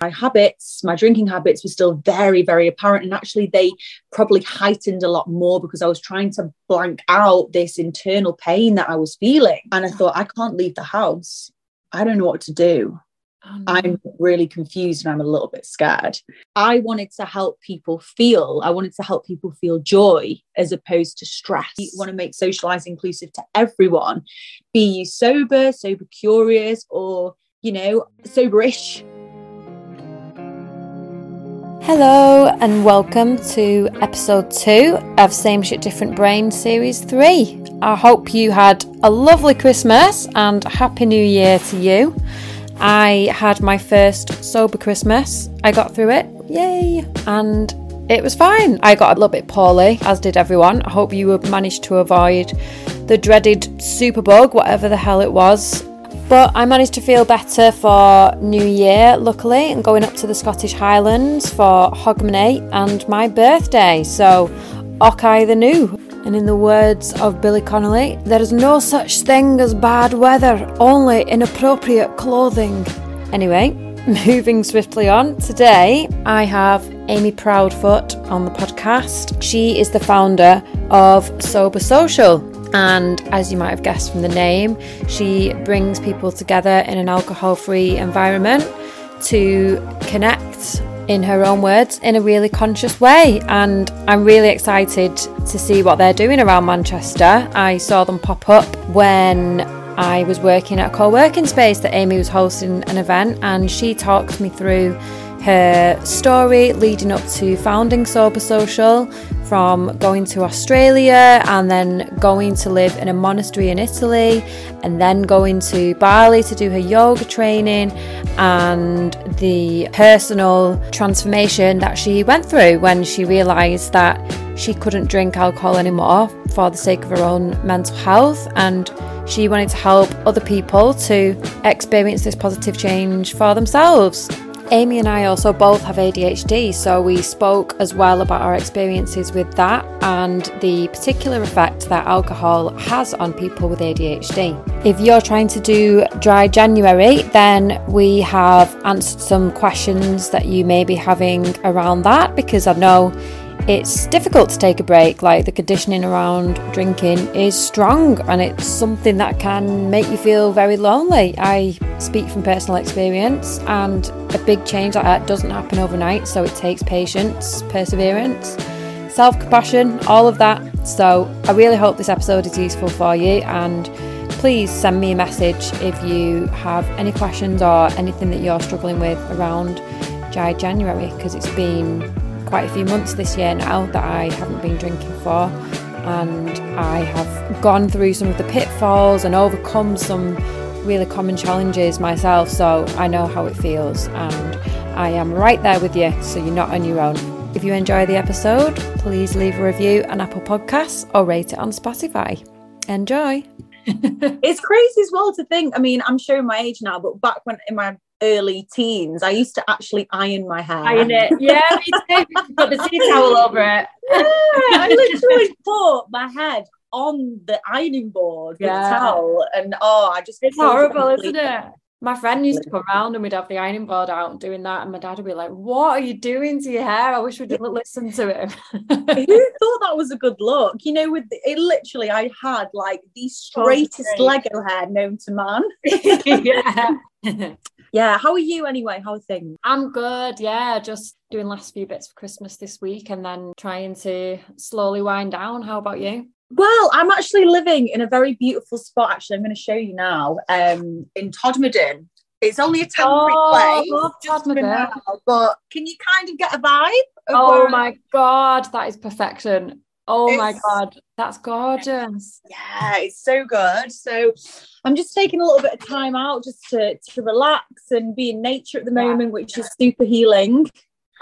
my habits, my drinking habits were still very, very apparent. And actually, they probably heightened a lot more because I was trying to blank out this internal pain that I was feeling. And I thought, I can't leave the house. I don't know what to do. Oh, no. I'm really confused and I'm a little bit scared. I wanted to help people feel, I wanted to help people feel joy as opposed to stress. I want to make socialize inclusive to everyone, be you sober, sober curious, or, you know, soberish. Hello, and welcome to episode two of Same Shit Different Brain Series 3. I hope you had a lovely Christmas and Happy New Year to you. I had my first sober Christmas. I got through it. Yay! And it was fine. I got a little bit poorly, as did everyone. I hope you managed to avoid the dreaded superbug, whatever the hell it was. But I managed to feel better for New Year, luckily, and going up to the Scottish Highlands for Hogmanay and my birthday. So, Okai the New. And in the words of Billy Connolly, there is no such thing as bad weather, only inappropriate clothing. Anyway, moving swiftly on, today I have Amy Proudfoot on the podcast. She is the founder of Sober Social. And as you might have guessed from the name, she brings people together in an alcohol free environment to connect in her own words, in a really conscious way. And I'm really excited to see what they're doing around Manchester. I saw them pop up when I was working at a co working space that Amy was hosting an event, and she talked me through her story leading up to founding Sober Social, from going to Australia and then going to live in a monastery in Italy, and then going to Bali to do her yoga training, and the personal transformation that she went through when she realised that she couldn't drink alcohol anymore for the sake of her own mental health and she wanted to help other people to experience this positive change for themselves. Amy and I also both have ADHD, so we spoke as well about our experiences with that and the particular effect that alcohol has on people with ADHD. If you're trying to do dry January, then we have answered some questions that you may be having around that because I know it's difficult to take a break. Like the conditioning around drinking is strong and it's something that can make you feel very lonely. I speak from personal experience, and a big change like that doesn't happen overnight. So it takes patience, perseverance, self compassion, all of that. So I really hope this episode is useful for you and please send me a message if you have any questions or anything that you're struggling with around Dry January because it's been quite a few months this year now that I haven't been drinking for, and I have gone through some of the pitfalls and overcome some really common challenges myself. So I know how it feels, and I am right there with you, so you're not on your own. If you enjoy the episode, please leave a review on Apple Podcasts or rate it on Spotify. Enjoy. it's crazy as well to think. I mean, I'm showing my age now, but back when in my early teens, I used to actually iron my hair. Iron it, yeah, me too. Put the tea towel over it. Yeah, I literally put my head on the ironing board with yeah. a towel, and oh, I just it's horrible, isn't it? My friend used to come around and we'd have the ironing board out and doing that, and my dad would be like, "What are you doing to your hair?" I wish we'd listen to him. Who thought that was a good look? You know, with it, literally, I had like the straightest oh, Lego hair known to man. yeah. Yeah. How are you anyway? How are things? I'm good. Yeah. Just doing last few bits for Christmas this week and then trying to slowly wind down. How about you? Well, I'm actually living in a very beautiful spot. Actually, I'm going to show you now. Um, in Todmorden. It's only a temporary place. oh, place, now, but can you kind of get a vibe? oh my god, that is perfection! Oh it's, my god, that's gorgeous. Yeah, it's so good. So I'm just taking a little bit of time out just to, to relax and be in nature at the moment, which is super healing.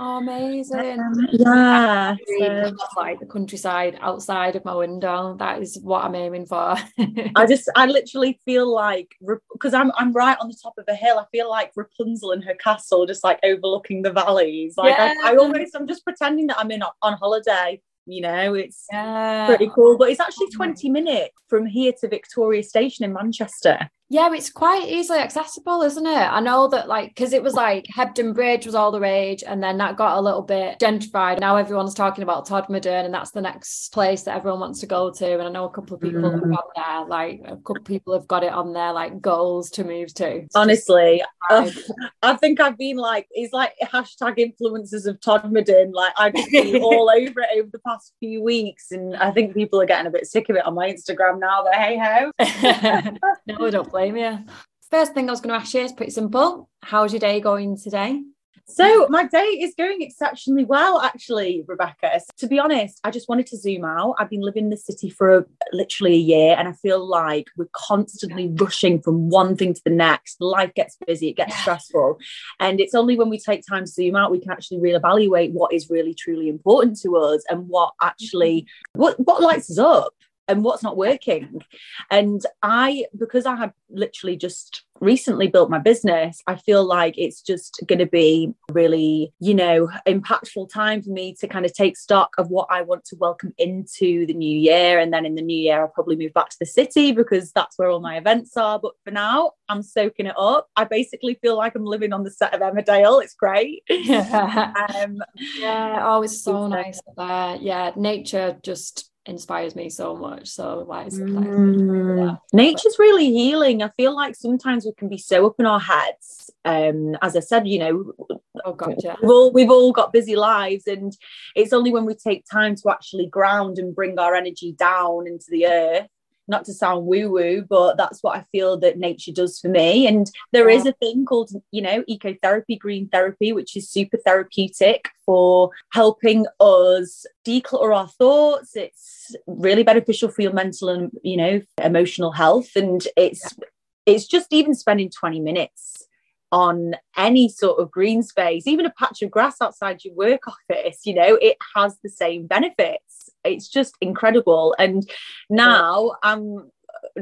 Oh, amazing. Um, yeah. So. Like the countryside outside of my window. That is what I'm aiming for. I just, I literally feel like, because I'm, I'm right on the top of a hill, I feel like Rapunzel in her castle, just like overlooking the valleys. Like, yeah. I, I almost, I'm just pretending that I'm in on holiday you know it's yeah. pretty cool but it's actually 20 minutes from here to victoria station in manchester Yeah, it's quite easily accessible, isn't it? I know that, like, because it was like Hebden Bridge was all the rage, and then that got a little bit gentrified. Now everyone's talking about Todmorden, and that's the next place that everyone wants to go to. And I know a couple of people mm. have got there, like, a couple of people have got it on their like goals to move to. It's Honestly, uh, I think I've been like, it's like hashtag influencers of Todmorden. Like, I've been all over it over the past few weeks, and I think people are getting a bit sick of it on my Instagram now. But hey ho, no, I don't blame you. First thing I was going to ask you is pretty simple. How's your day going today? So my day is going exceptionally well, actually, Rebecca. So, To be honest, I just wanted to zoom out. I've been living in the city for a, literally a year, and I feel like we're constantly rushing from one thing to the next. Life gets busy, it gets yeah. stressful, and it's only when we take time to zoom out we can actually reevaluate what is really truly important to us and what actually what what lights us up and what's not working. And I, because I had literally just recently built my business, I feel like it's just going to be really, you know, impactful time for me to kind of take stock of what I want to welcome into the new year. And then in the new year, I'll probably move back to the city because that's where all my events are. But for now, I'm soaking it up. I basically feel like I'm living on the set of Emmerdale. It's great. Yeah. um, yeah. Oh, it's so nice there. Yeah. Nature just inspires me so much. So like, mm. nature's really healing. I feel like sometimes we can be so up in our heads. Um, as I said, you know, oh god, yeah. we've all we've all got busy lives, and it's only when we take time to actually ground and bring our energy down into the earth not to sound woo woo, but that's what I feel that nature does for me. And there yeah. is a thing called, you know, ecotherapy, green therapy, which is super therapeutic for helping us declutter our thoughts. It's really beneficial for your mental and, you know, emotional health. And it's, yeah. it's just even spending 20 minutes on any sort of green space, even a patch of grass outside your work office, you know, it has the same benefits. It's just incredible. And now I'm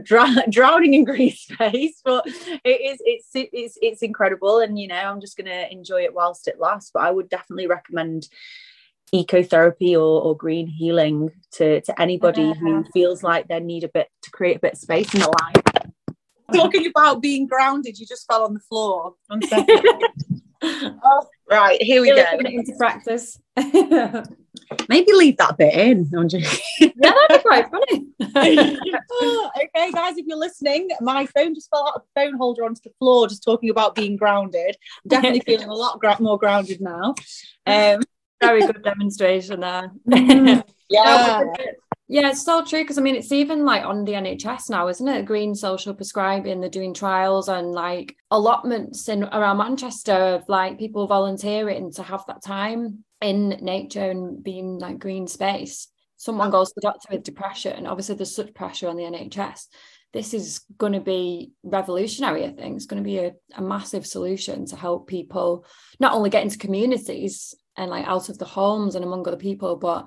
dr- drowning in green space, but it is it's it's it's incredible. And you know, I'm just gonna enjoy it whilst it lasts. But I would definitely recommend ecotherapy or, or green healing to to anybody yeah. who feels like they need a bit to create a bit of space in their life talking about being grounded, you just fell on the floor. oh, right, here we go. Into practice. Maybe leave that bit in. yeah, that'd be quite funny. okay, guys, if you're listening, my phone just fell out of the phone holder onto the floor, just talking about being grounded. Definitely feeling a lot gra- more grounded now. Um, Very good demonstration there. yeah. Yeah, it's so true because I mean it's even like on the NHS now, isn't it? Green social prescribing, they're doing trials and like allotments in around Manchester of like people volunteering to have that time in nature and being like green space. Someone goes to the doctor with depression. Obviously, there's such pressure on the NHS. This is going to be revolutionary, I think. It's going to be a, a massive solution to help people not only get into communities and like out of the homes and among other people, but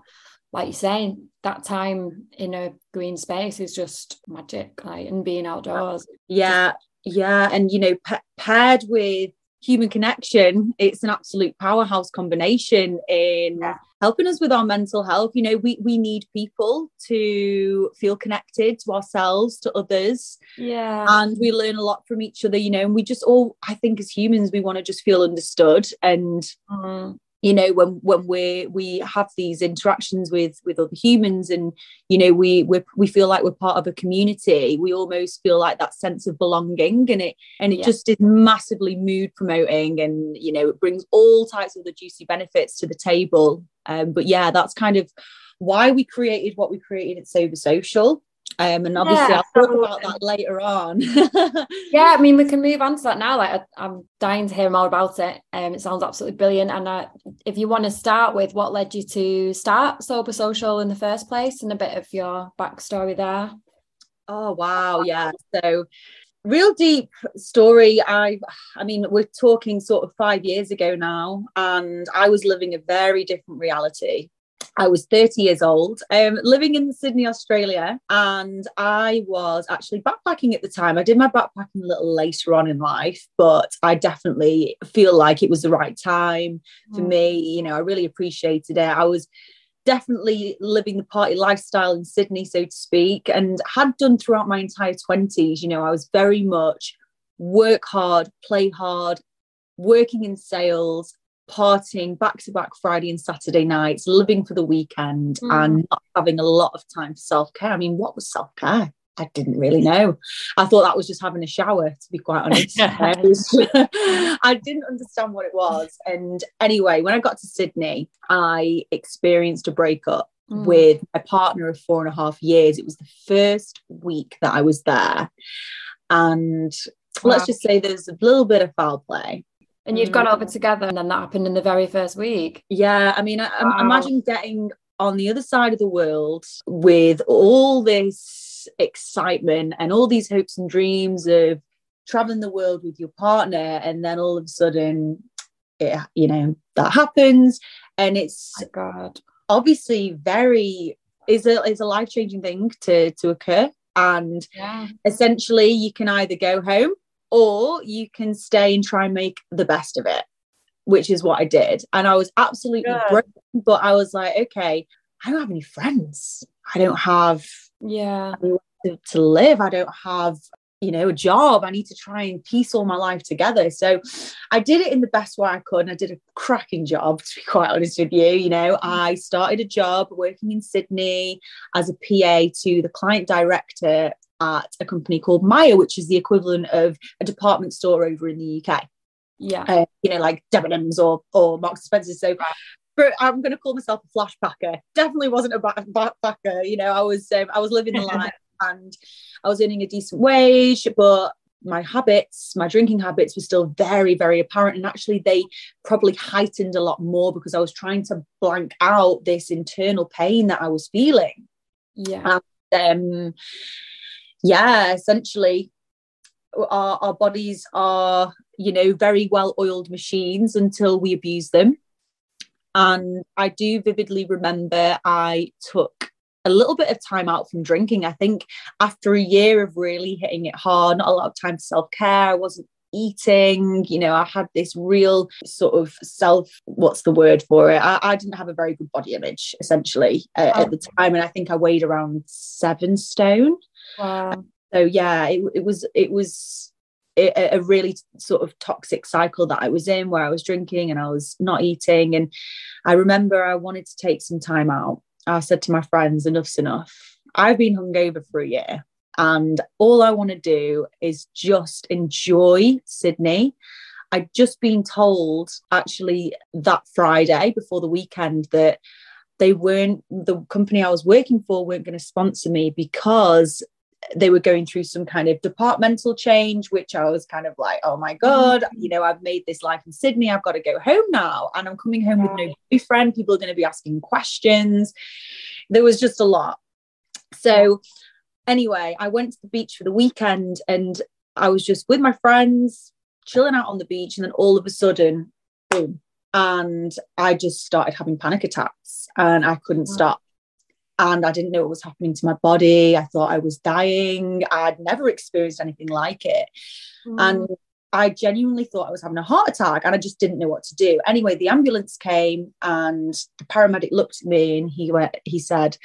like you're saying, that time in a green space is just magic, like and being outdoors. Yeah, yeah, and you know, paired with human connection, it's an absolute powerhouse combination in yeah. helping us with our mental health. You know, we we need people to feel connected to ourselves, to others. Yeah. And we learn a lot from each other, you know, and we just all I think as humans we want to just feel understood and mm you know when when we we have these interactions with with other humans and you know we we we feel like we're part of a community we almost feel like that sense of belonging and it and it yeah. just is massively mood promoting and you know it brings all types of the juicy benefits to the table um, but yeah that's kind of why we created what we created at sober social um, and obviously yeah, I'll talk about that later on. yeah, I mean we can move on to that now. Like I, am dying to hear more about it. Um, it sounds absolutely brilliant. And uh, if you want to start with what led you to start Sober Social in the first place, and a bit of your backstory there. Oh wow, yeah. So real deep story i i mean we're talking sort of five years ago now and i was living a very different reality I was 30 years old, um, living in Sydney, Australia, and I was actually backpacking at the time. I did my backpacking a little later on in life, but I definitely feel like it was the right time for mm. me. You know, I really appreciated it. I was definitely living the party lifestyle in Sydney, so to speak, and had done throughout my entire 20s. You know, I was very much work hard, play hard, working in sales, partying back to back Friday and Saturday nights, living for the weekend, mm. and not having a lot of time for self care. I mean, what was self care? I didn't really know. I thought that was just having a shower, to be quite honest. I didn't understand what it was. And anyway, when I got to Sydney, I experienced a breakup mm. with a partner of four and a half years. It was the first week that I was there. And wow. let's just say there's a little bit of foul play. And you'd gone mm-hmm. over together, and then that happened in the very first week. Yeah, I mean, I, wow. imagine getting on the other side of the world with all this excitement and all these hopes and dreams of traveling the world with your partner, and then all of a sudden, it, you know, that happens, and it's oh God. obviously very is a is a life changing thing to to occur, and yeah. essentially, you can either go home or you can stay and try and make the best of it which is what I did. And I was absolutely broken, but I was like, okay, I don't have any friends. I don't have yeah to, to, live. I don't have you know a job. I need to try and piece all my life together. So I did it in the best way I could, and I did a cracking job. To be quite honest with you, you know, mm. I started a job working in Sydney as a PA to the client director at a company called Myer, which is the equivalent of a department store over in the UK. Yeah, uh, you know, like Debenhams or or Marks and Spencer. So. But I'm going to call myself a flash packer. Definitely wasn't a backpacker. You know, I was um, I was living the life and I was earning a decent wage, but my habits, my drinking habits were still very, very apparent. And actually, they probably heightened a lot more because I was trying to blank out this internal pain that I was feeling. Yeah. And, um, yeah, essentially, our, our bodies are, you know, very well oiled machines until we abuse them. And I do vividly remember I took a little bit of time out from drinking. I think after a year of really hitting it hard, not a lot of time for self care, I wasn't eating you know i had this real sort of self what's the word for it i, I didn't have a very good body image essentially uh, oh. at the time and i think i weighed around seven stone Wow. So yeah, it, it was it was a, a really sort of toxic cycle that I was in where I was drinking and I was not eating. And I remember I wanted to take some time out. I said to my friends, enough's enough. I've been hungover for a year and all I want to do is just enjoy Sydney. I'd just been told actually that Friday before the weekend that they weren't, the company I was working for weren't going to sponsor me because they were going through some kind of departmental change, which I was kind of like, oh my God, mm-hmm. you know, I've made this life in Sydney. I've got to go home now. And I'm coming home with no boyfriend. People are going to be asking questions. There was just a lot. So, anyway, I went to the beach for the weekend and I was just with my friends, chilling out on the beach. And then all of a sudden, boom. And I just started having panic attacks and I couldn't stop and I didn't know what was happening to my body. I thought I was dying. I'd never experienced anything like it. Mm. And I genuinely thought I was having a heart attack and I just didn't know what to do. Anyway, the ambulance came and the paramedic looked at me and he went, he said,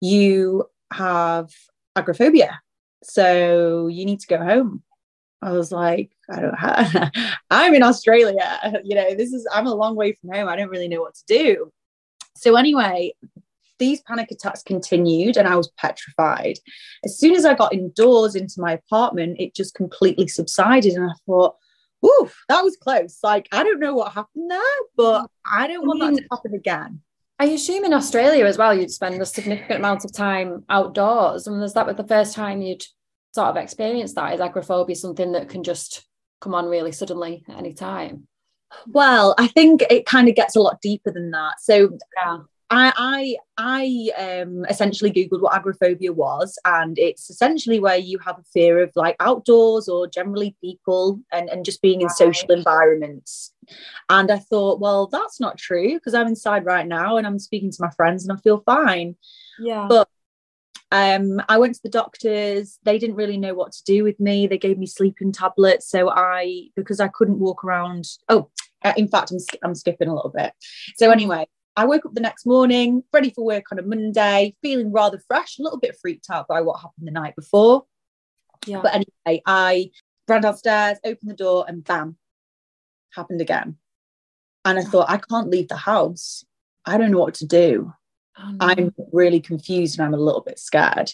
You have agoraphobia. So you need to go home. I was like, I don't have, I'm in Australia. You know, this is, I'm a long way from home. I don't really know what to do. So anyway, these panic attacks continued and I was petrified. As soon as I got indoors into my apartment, it just completely subsided. And I thought, oof, that was close. Like, I don't know what happened there, but I don't want that to happen again. I assume in Australia as well, you'd spend a significant amount of time outdoors. And was that was the first time you'd sort of experienced that? Is agoraphobia something that can just come on really suddenly at any time? Well, I think it kind of gets a lot deeper than that. So yeah. I I I um, essentially googled what agoraphobia was, and it's essentially where you have a fear of like outdoors or generally people and, and just being in social environments. And I thought, well, that's not true because I'm inside right now and I'm speaking to my friends and I feel fine. Yeah. But um, I went to the doctors. They didn't really know what to do with me. They gave me sleeping tablets. So I, because I couldn't walk around. Oh, uh, in fact, I'm, I'm skipping a little bit. So anyway, I woke up the next morning, ready for work on a Monday, feeling rather fresh, a little bit freaked out by what happened the night before. Yeah. But anyway, I ran downstairs, opened the door, and bam, happened again. And I thought, I can't leave the house. I don't know what to do. Oh, no. I'm really confused and I'm a little bit scared.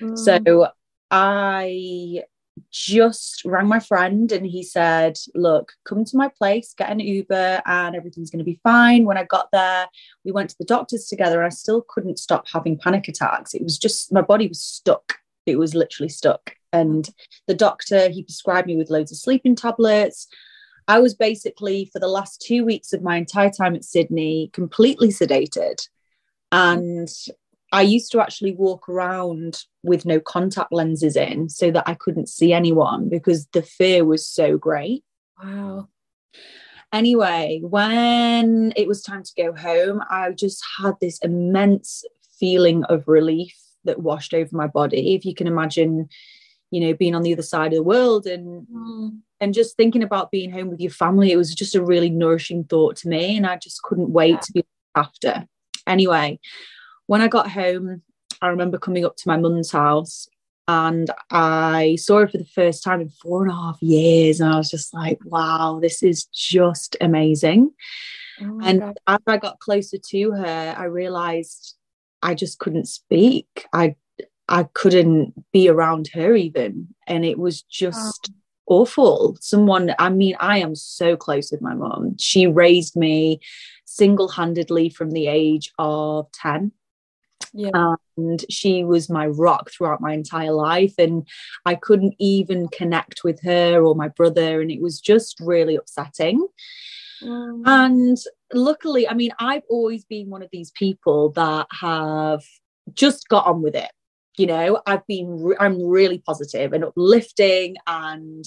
Mm. So I just rang my friend and he said, Look, come to my place, get an Uber, and everything's going to be fine. When I got there, we went to the doctors together and I still couldn't stop having panic attacks. It was just my body was stuck. It was literally stuck. And the doctor, he prescribed me with loads of sleeping tablets. I was basically, for the last two weeks of my entire time at Sydney, completely sedated. And I used to actually walk around with no contact lenses in so that I couldn't see anyone because the fear was so great. wow. Anyway, when it was time to go home, I just had this immense feeling of relief that washed over my body. If you can imagine, you know, being on the other side of the world and Mm. and just thinking about being home with your family, it was just a really nourishing thought to me. And I just couldn't wait Yeah. to be after. Anyway, when I got home, I remember coming up to my mum's house and I saw her for the first time in four and a half years. And I was just like, wow, this is just amazing. Oh And God. as I got closer to her, I realized I just couldn't speak. I I couldn't be around her even. And it was just oh. awful. Someone, I mean, I am so close with my mom. She raised me single-handedly from the age of 10 Yeah. and she was my rock throughout my entire life and i couldn't even connect with her or my brother and it was just really upsetting Mm. and luckily i mean i've always been one of these people that have just got on with it you know i've been re- i'm really positive and uplifting and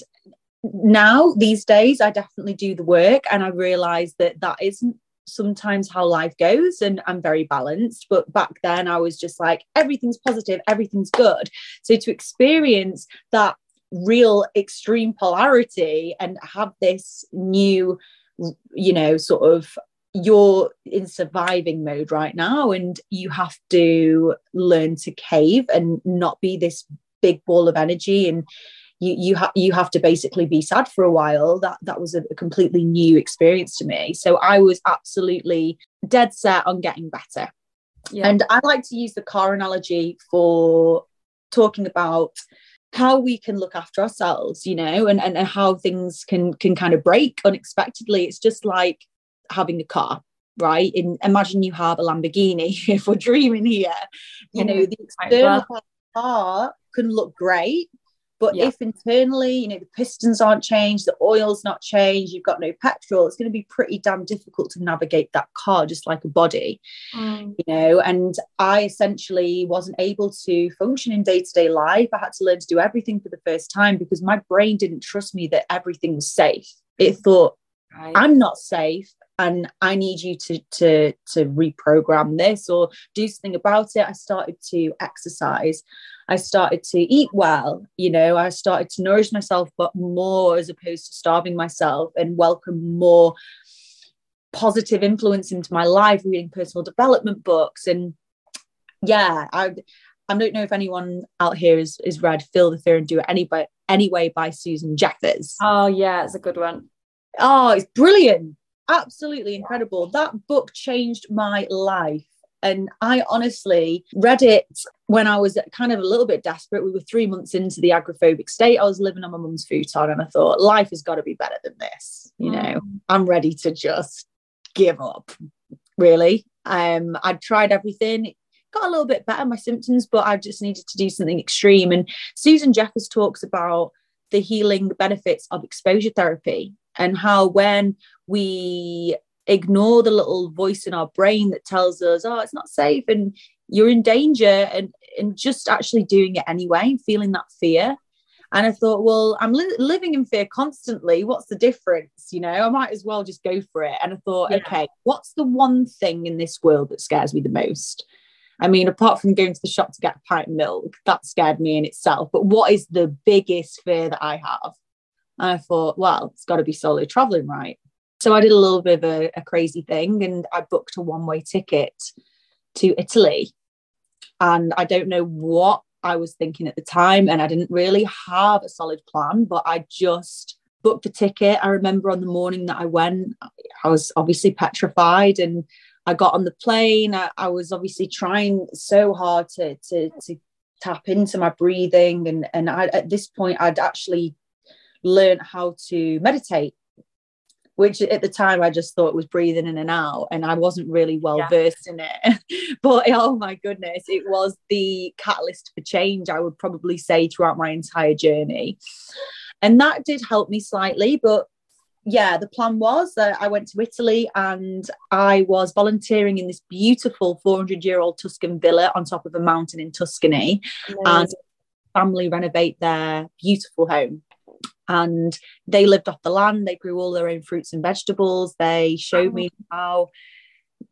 now these days i definitely do the work and i realize that that isn't sometimes how life goes and i'm very balanced but back then i was just like everything's positive everything's good. So to experience that real extreme polarity and have this new you know sort of you're in surviving mode right now and you have to learn to cave and not be this big ball of energy and you you have you have to basically be sad for a while that that was a, a completely new experience to me so i was absolutely dead set on getting better Yeah. and I like to use the car analogy for talking about how we can look after ourselves, you know, and, and, and how things can can kind of break unexpectedly. It's just like having a car, right? In imagine you have a Lamborghini, if we're dreaming here, you know, mm-hmm. the right, external car can look great. But Yeah. if internally, you know, the pistons aren't changed, the oil's not changed, you've got no petrol, it's going to be pretty damn difficult to navigate that car just like a body Mm. you know and i essentially wasn't able to function in day-to-day life i had to learn to do everything for the first time because my brain didn't trust me that everything was safe it thought Right. i'm not safe and i need you to to to reprogram this or do something about it i started to exercise i started to eat well you know i started to nourish myself but more as opposed to starving myself and welcome more positive influence into my life reading personal development books. And yeah i i don't know if anyone out here is is read feel the fear and do it any by anyway by susan jeffers. Oh yeah, it's a good one. oh it's brilliant. Absolutely incredible. That book changed my life and i honestly read it when i was kind of a little bit desperate. We were three months into the agrophobic state i was living on my mum's futon and i thought life has got to be better than this you know? Mm. i'm ready to just give up really. Um i'd tried everything. It got a little bit better my symptoms but i just needed to do something extreme. And susan jeffers talks about the healing benefits of exposure therapy and how when we ignore the little voice in our brain that tells us oh it's not safe and you're in danger and and just actually doing it anyway and feeling that fear and I thought, well, I'm li- living in fear constantly. What's the difference? You know, I might as well just go for it. And I thought, Yeah. okay, what's the one thing in this world that scares me the most? I mean, apart from going to the shop to get a pint of milk, that scared me in itself. But what is the biggest fear that I have? And I thought, well, it's got to be solo traveling, right? So I did a little bit of a, a crazy thing and I booked a one way ticket to Italy. And I don't know what I was thinking at the time. And I didn't really have a solid plan, but I just booked the ticket. I remember on the morning that I went, I was obviously petrified and I got on the plane. I, I was obviously trying so hard to, to, to tap into my breathing. And, and I, at this point, I'd actually learned how to meditate which at the time I just thought was breathing in and out, and I wasn't really well yeah. versed in it. but oh my goodness, it was the catalyst for change, I would probably say, throughout my entire journey. And that did help me slightly. But yeah, the plan was that I went to Italy and I was volunteering in this beautiful 400 year old Tuscan villa on top of a mountain in Tuscany. Amazing. And family renovate their beautiful home and they lived off the land. They grew all their own fruits and vegetables. They showed me how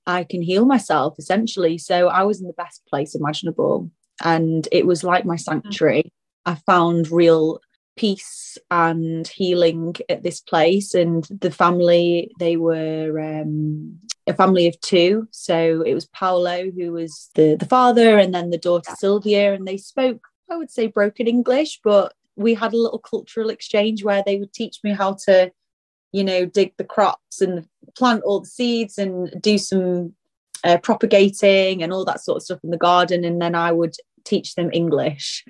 i can heal myself essentially. So i was in the best place imaginable and it was like my sanctuary. I found real peace and healing at this place and the family they were um, a family of two. So it was paolo who was the the father and then the daughter sylvia and they spoke i would say broken english but we had a little cultural exchange where they would teach me how to you know dig the crops and plant all the seeds and do some uh, propagating and all that sort of stuff in the garden. And then i would teach them english.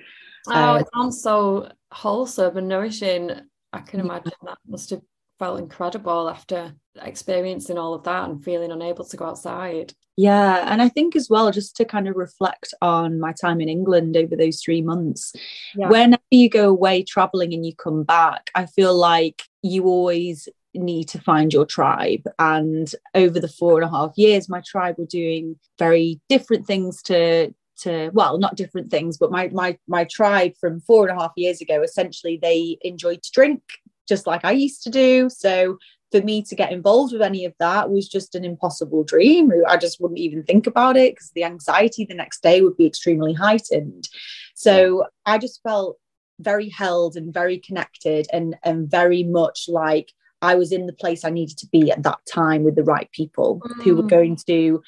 Oh uh, it sounds so wholesome and nourishing. I can imagine that must have felt incredible after experiencing all of that and feeling unable to go outside. Yeah, and I think as well, just to kind of reflect on my time in England over those three months, yeah. whenever you go away traveling and you come back, I feel like you always need to find your tribe. And over the four and a half years, my tribe were doing very different things to to well not different things but my my my tribe from four and a half years ago essentially they enjoyed to drink just like I used to do. So for me to get involved with any of that was just an impossible dream. I just wouldn't even think about it because the anxiety the next day would be extremely heightened. So I just felt very held and very connected and, and very much like I was in the place I needed to be at that time with the right people mm. who were mm. going to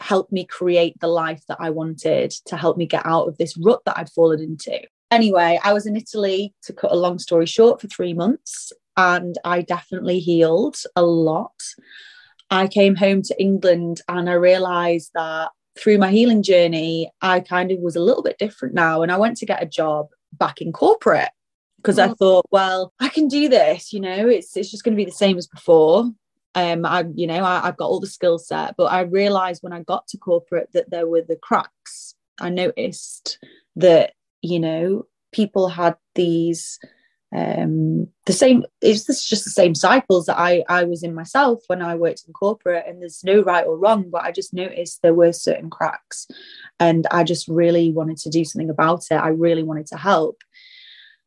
help me create the life that I wanted to help me get out of this rut that I'd fallen into. Anyway, I was in Italy to cut a long story short for three months, and I definitely healed a lot. I came home to England and I realized that through my healing journey, I kind of was a little bit different now. And I went to get a job back in corporate because I mm. thought, well, I can do this, you know, it's it's just going to be the same as before. Um, I, you know, I, I've got all the skill set, but I realized when I got to corporate that there were the cracks. I noticed that you know people had these um the same it's just the same cycles that i i was in myself when i worked in corporate and there's no right or wrong but i just noticed there were certain cracks and i just really wanted to do something about it i really wanted to help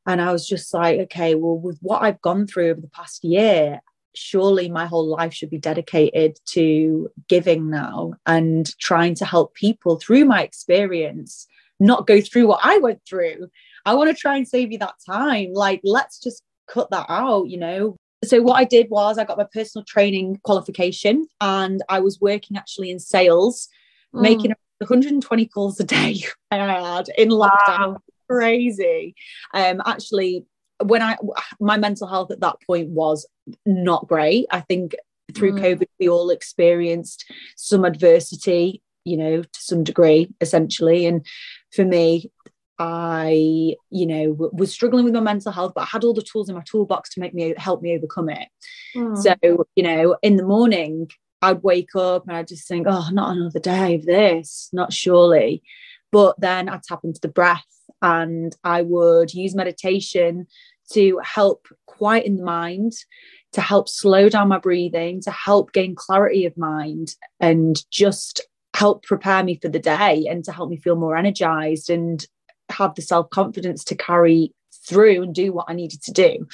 and i was just like okay well with what i've gone through over the past year surely my whole life should be dedicated to giving now and trying to help people through my experience not go through what I went through. I want to try and save you that time. Like, let's just cut that out, you know? So, what I did was I got my personal training qualification and I was working actually in sales, mm. making 120 calls a day. I had in lockdown. Wow. Crazy. Um, actually, when I my mental health at that point was not great. I think through mm. COVID, we all experienced some adversity, you know, to some degree, essentially. And for me, I, you know, w- was struggling with my mental health, but I had all the tools in my toolbox to make me help me overcome it. Mm. So, you know, in the morning, I'd wake up and I'd just think, oh, not another day of this, not surely. But then I'd tap into the breath and I would use meditation to help quieten the mind, to help slow down my breathing, to help gain clarity of mind and just help prepare me for the day and to help me feel more energized and have the self confidence to carry through and do what I needed to do.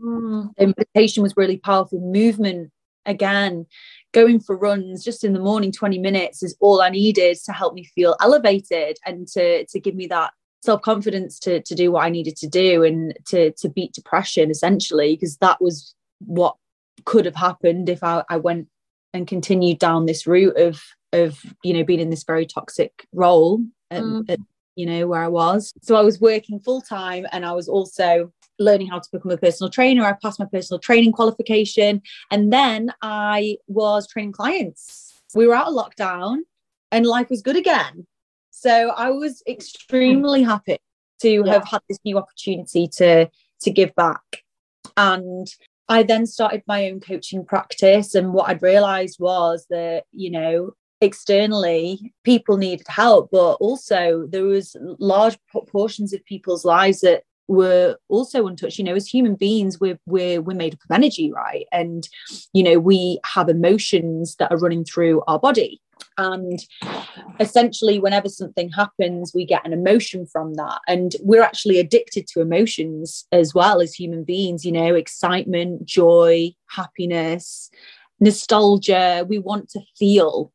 Mm. meditation was really powerful. Movement, again, going for runs just in the morning, 20 minutes is all I needed to help me feel elevated and to, to give me that self confidence to, to do what I needed to do and to, to beat depression essentially, because that was what could have happened if I, I went and continued down this route of of you know being in this very toxic role at, mm. at, you know where I was. So I was working full time and I was also learning how to become a personal trainer. I passed my personal training qualification and then I was training clients. We were out of lockdown and life was good again. So I was extremely happy to yeah. have had this new opportunity to to give back. And I then started my own coaching practice. And what I'd realized was that, you know, externally people needed help, but also there was large proportions of people's lives that were also untouched. You know as human beings we're we're we're made up of energy right? And you know we have emotions that are running through our body. And essentially whenever something happens we get an emotion from that. And we're actually addicted to emotions as well as human beings you know excitement joy happiness nostalgia. We want to feel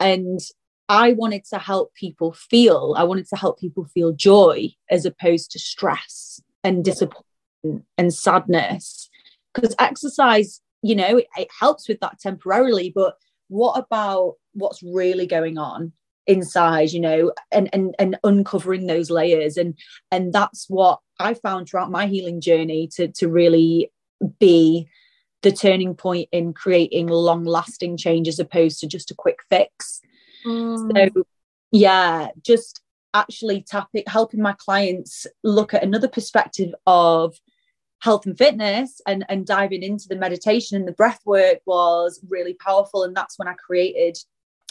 and I wanted to help people feel, I wanted to help people feel joy as opposed to stress and disappointment and sadness. Because exercise, you know, it, it helps with that temporarily, but what about what's really going on inside you know and and and uncovering those layers and and that's what i found throughout my healing journey to to really be the turning point in creating long lasting change as opposed to just a quick fix Mm. So, yeah, just actually tapping, helping my clients look at another perspective of health and fitness and, and diving into the meditation and the breath work was really powerful. And that's when I created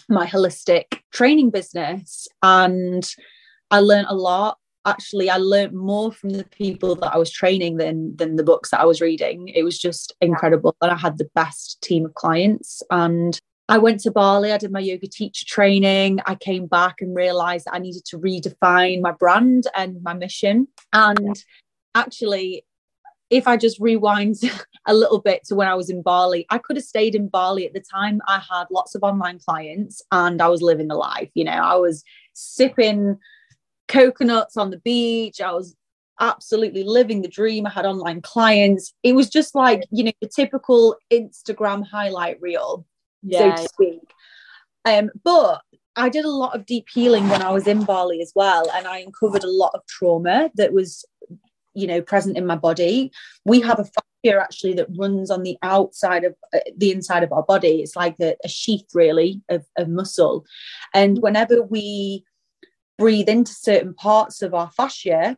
my holistic training business. And I learned a lot. Actually, I learned more from the people that I was training than than the books that I was reading. It was just incredible. And I had the best team of clients. And I went to Bali, I did my yoga teacher training. I came back and realized that I needed to redefine my brand and my mission. And actually, if I just rewind a little bit to when I was in Bali, I could have stayed in Bali at the time. I had lots of online clients and I was living the life. You know, I was sipping coconuts on the beach. I was absolutely living the dream. I had online clients. It was just like, you know, the typical Instagram highlight reel yeah. so to speak. Um, but I did a lot of deep healing when I was in Bali as well, and I uncovered a lot of trauma that was, you know, present in my body. We have a fascia actually that runs on the outside of uh, the inside of our body. It's like a, a sheath, really, of, of muscle. And whenever we breathe into certain parts of our fascia,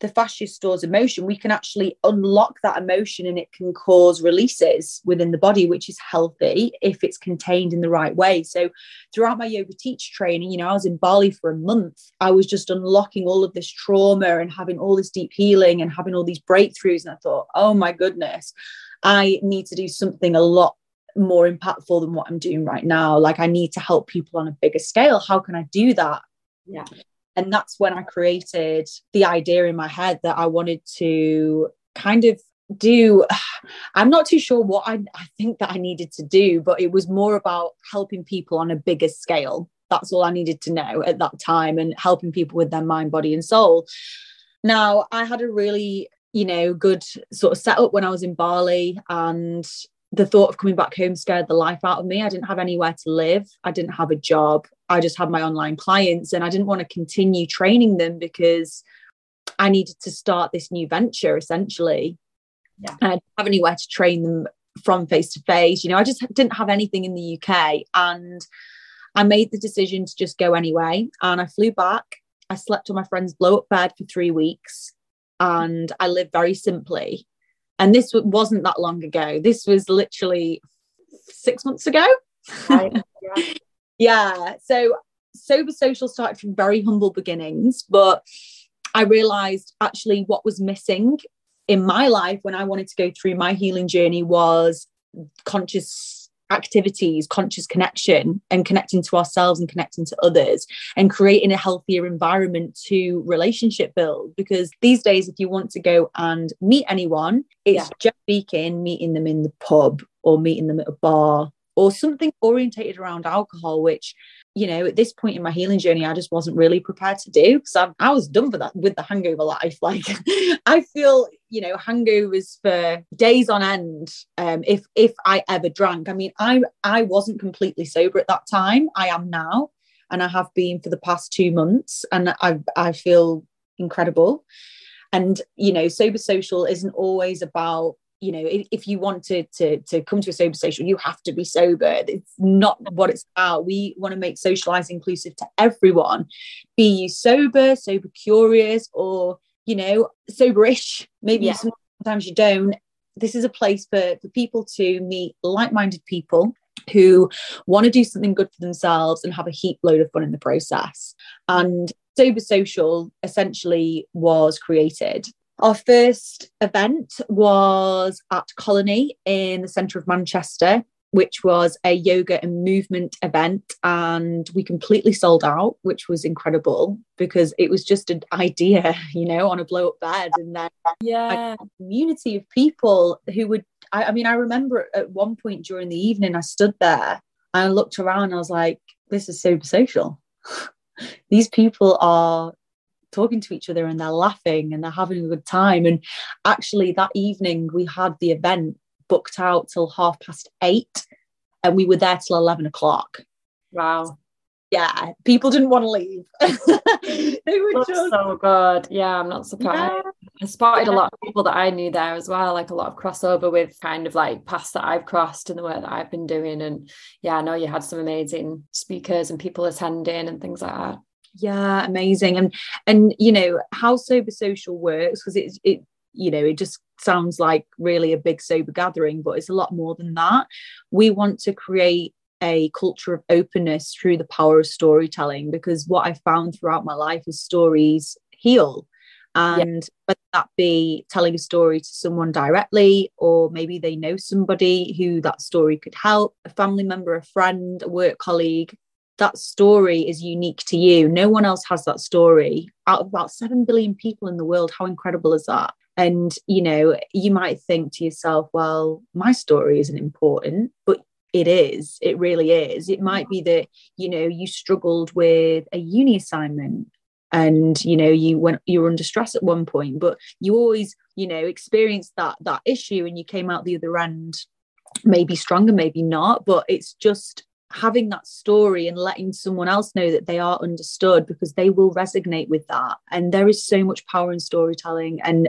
the fascia stores emotion, we can actually unlock that emotion and it can cause releases within the body, which is healthy if it's contained in the right way. So, throughout my yoga teach training, you know, I was in Bali for a month. I was just unlocking all of this trauma and having all this deep healing and having all these breakthroughs. And I thought, oh my goodness, I need to do something a lot more impactful than what I'm doing right now. Like, I need to help people on a bigger scale. How can I do that? Yeah. And that's when I created the idea in my head that I wanted to kind of do i'm not too sure what I, I, think that i needed to do but it was more about helping people on a bigger scale that's all i needed to know at that time and helping people with their mind body and soul now i had a really you know good sort of setup when i was in bali and the thought of coming back home scared the life out of me. I didn't have anywhere to live. I didn't have a job. I just had my online clients and I didn't want to continue training them because I needed to start this new venture essentially. Yeah. And I didn't have anywhere to train them from face to face. You know, I just didn't have anything in the UK. And I made the decision to just go anyway. And I flew back. I slept on my friend's blow up bed for three weeks and I lived very simply and this wasn't that long ago this was literally six months ago right. yeah. yeah so sober social started from very humble beginnings but i realized actually what was missing in my life when i wanted to go through my healing journey was conscious activities, conscious connection, and connecting to ourselves and connecting to others, and creating a healthier environment to relationship build. Because these days, if you want to go and meet anyone, it's yeah. just speaking, meeting them in the pub or meeting them at a bar or something orientated around alcohol, which you know, at this point in my healing journey, I just wasn't really prepared to do because I, I was done for that with the hangover life. Like, I feel, you know, hangovers for days on end. Um, if if I ever drank, I mean, I I wasn't completely sober at that time. I am now, and I have been for the past two months, and I I feel incredible. And you know, sober social isn't always about you know if, if, you want to, to to come to a sober social you have to be sober. It's not what it's about. We want to make socialize inclusive to everyone. Be you sober sober curious or you know soberish. Maybe yeah. sometimes you don't. This is a place for for people to meet like-minded people who want to do something good for themselves and have a heap load of fun in the process. And sober social essentially was created our first event was at Colony in the centre of Manchester, which was a yoga and movement event. And we completely sold out, which was incredible because it was just an idea, you know, on a blow up bed. And then yeah. a community of people who would, I, I mean, I remember at one point during the evening, I stood there and I looked around I was like, this is super social. These people are talking to each other and they're laughing and they're having a good time. And actually, that evening we had the event booked out till half past eight and we were there till 11 o'clock. Wow. Yeah, people didn't want to leave. they were just so good. Yeah, I'm not surprised. Yeah. I spotted yeah. a lot of people that I knew there as well, like a lot of crossover with kind of like paths that I've crossed and the work that I've been doing. And yeah, I know you had some amazing speakers and people attending and things like that yeah amazing. And and you know how sober social works because it's it you know it just sounds like really a big sober gathering but it's a lot more than that. We want to create a culture of openness through the power of storytelling because what i found throughout my life is stories heal. And yeah. whether that be telling a story to someone directly or maybe they know somebody who that story could help a family member a friend a work colleague that story is unique to you. No one else has that story. Out of about 7 billion people in the world, how incredible is that? And, you know, you might think to yourself, well, my story isn't important, but it is. It really is. It might be that, you know, you struggled with a uni assignment and you know you went you were under stress at one point but you always you know experienced that that issue and you came out the other end maybe stronger maybe not but it's just having that story and letting someone else know that they are understood because they will resonate with that. And there is so much power in storytelling. And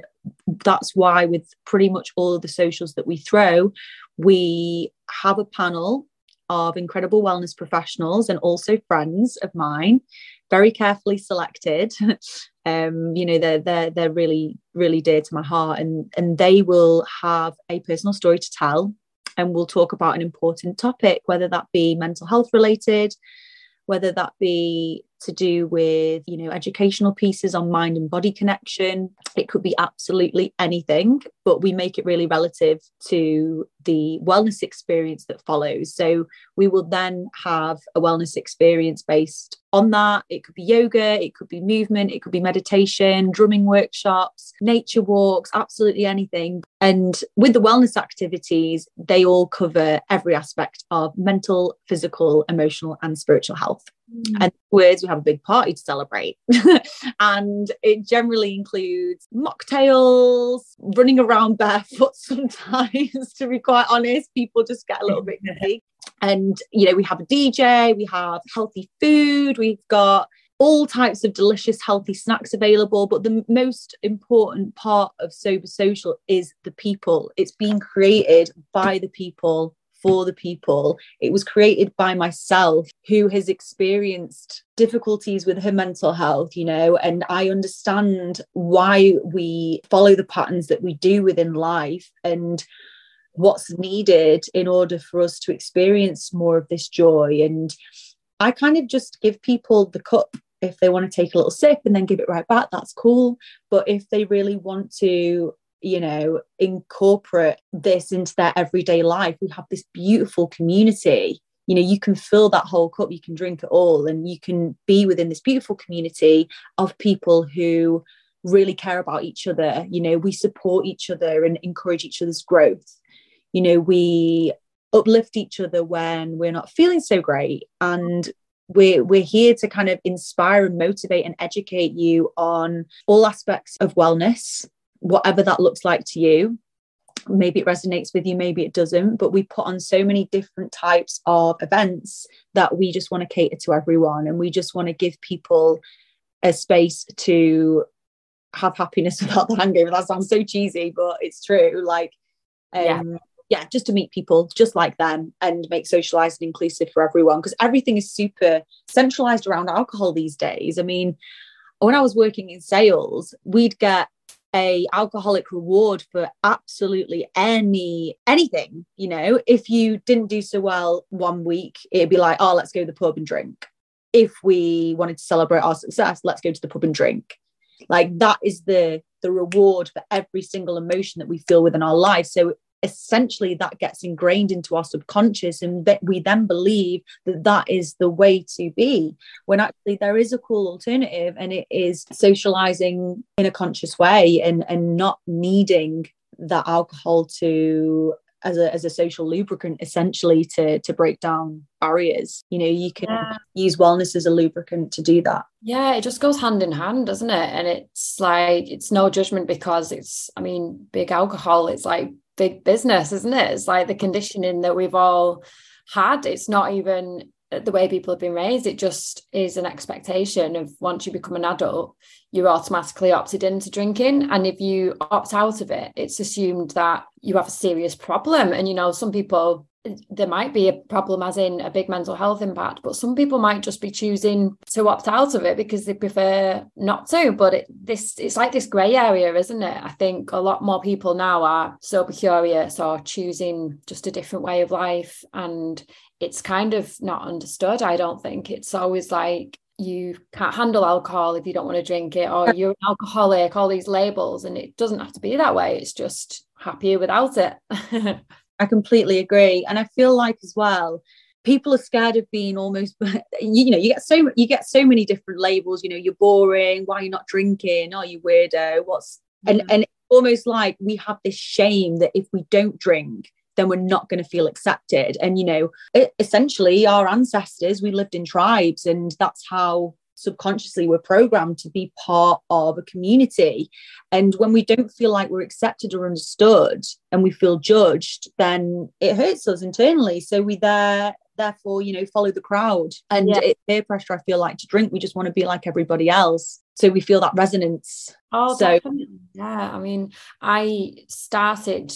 that's why, with pretty much all of the socials that we throw, we have a panel of incredible wellness professionals and also friends of mine, very carefully selected. um, you know, they're they're they're really, really dear to my heart. And and they will have a personal story to tell and we'll talk about an important topic, whether that be mental health related, whether that be to do with you know educational pieces on mind and body connection. It could be absolutely anything but we make it really relative to the wellness experience that follows so we will then have a wellness experience based on that it could be yoga it could be movement it could be meditation drumming workshops nature walks absolutely anything and with the wellness activities they all cover every aspect of mental physical emotional and spiritual health Mm. And words, we have a big party to celebrate. and it generally includes mocktails, running around barefoot sometimes, to be quite honest. People just get a little bit giddy. And, you know, we have a DJ, we have healthy food, we've got all types of delicious, healthy snacks available. But the most important part of Sober Social is the people. It's being created by the people for the people. It was created by myself who has experienced difficulties with her mental health, you know, and I understand why we follow the patterns that we do within life and what's needed in order for us to experience more of this joy. And I kind of just give people the cup if they want to take a little sip and then give it right back, that's cool. But if they really want to you know, incorporate this into their everyday life. We have this beautiful community. You know, you can fill that whole cup, you can drink it all, and you can be within this beautiful community of people who really care about each other. You know, we support each other and encourage each other's growth. You know, we uplift each other when we're not feeling so great. And we're, we're here to kind of inspire and motivate and educate you on all aspects of wellness whatever that looks like to you maybe it resonates with you maybe it doesn't but we put on so many different types of events that we just want to cater to everyone and we just want to give people a space to have happiness without the hangover that sounds so cheesy but it's true like um, yeah. Yeah just to meet people just like them and make socialized and inclusive for everyone because everything is super centralized around alcohol these days. I mean when i was working in sales we'd get a alcoholic reward for absolutely any anything you know? If you didn't do so well one week it'd be like oh let's go to the pub and drink. If we wanted to celebrate our success let's go to the pub and drink. Like that is the the reward for every single emotion that we feel within our life. So essentially that gets ingrained into our subconscious and that we then believe that that is the way to be. When actually there is a cool alternative and it is socializing in a conscious way and and not needing that alcohol to as a, as a social lubricant essentially to to break down barriers. You know you can yeah. use wellness as a lubricant to do that. Yeah it just goes hand in hand doesn't it? And it's like it's no judgment because it's i mean big alcohol it's like big business, isn't it? It's like the mm. conditioning that we've all had. It's not even the way people have been raised. It just is an expectation of once you become an adult, you're automatically opted into drinking. And if you opt out of it, it's assumed that you have a serious problem. And, you know, some people there might be a problem as in a big mental health impact but some people might just be choosing to opt out of it because they prefer not to. But it, this it's like this gray area isn't it? I think a lot more people now are sober curious or choosing just a different way of life and it's kind of not understood i don't think. It's always like you can't handle alcohol if you don't want to drink it or you're an alcoholic all these labels and it doesn't have to be that way. It's just happier without it I completely agree. And I feel like as well, people are scared of being almost you know you get so you get so many different labels you know you're boring why are you not drinking? Are you weirdo? What's and and almost like we have this shame that if we don't drink then we're not going to feel accepted. And you know it, essentially our ancestors we lived in tribes and that's how subconsciously we're programmed to be part of a community. And when we don't feel like we're accepted or understood and we feel judged, then it hurts us internally. So we there therefore, you know, follow the crowd. And yeah. it's peer pressure, I feel like to drink. We just want to be like everybody else. So we feel that resonance. Oh, so definitely. yeah. I mean, I started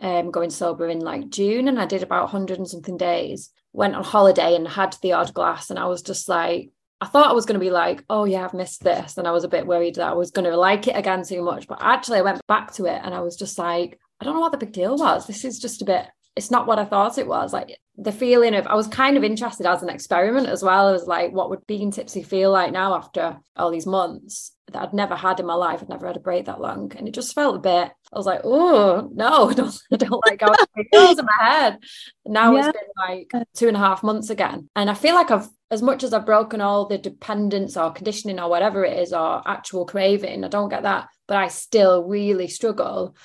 um, going sober in like June and I did about 100 and something days. Went on holiday and had the odd glass, and I was just like, I thought I was going to be like, oh yeah, I've missed this. And I was a bit worried that I was going to like it again too much. But actually, I went back to it and I was just like, I don't know what the big deal was. This is just a bit, it's not what I thought it was. Like the feeling of, I was kind of interested as an experiment as well. I was like, what would being tipsy feel like now after all these months that I'd never had in my life? I'd never had a break that long. And it just felt a bit, I was like, oh, no, I don't, I don't like how it feels in my head. now yeah. it's been like two and a half months again. And I feel like I've, as much as I've broken all the dependence or conditioning or whatever it is, or actual craving, I don't get that, but I still really struggle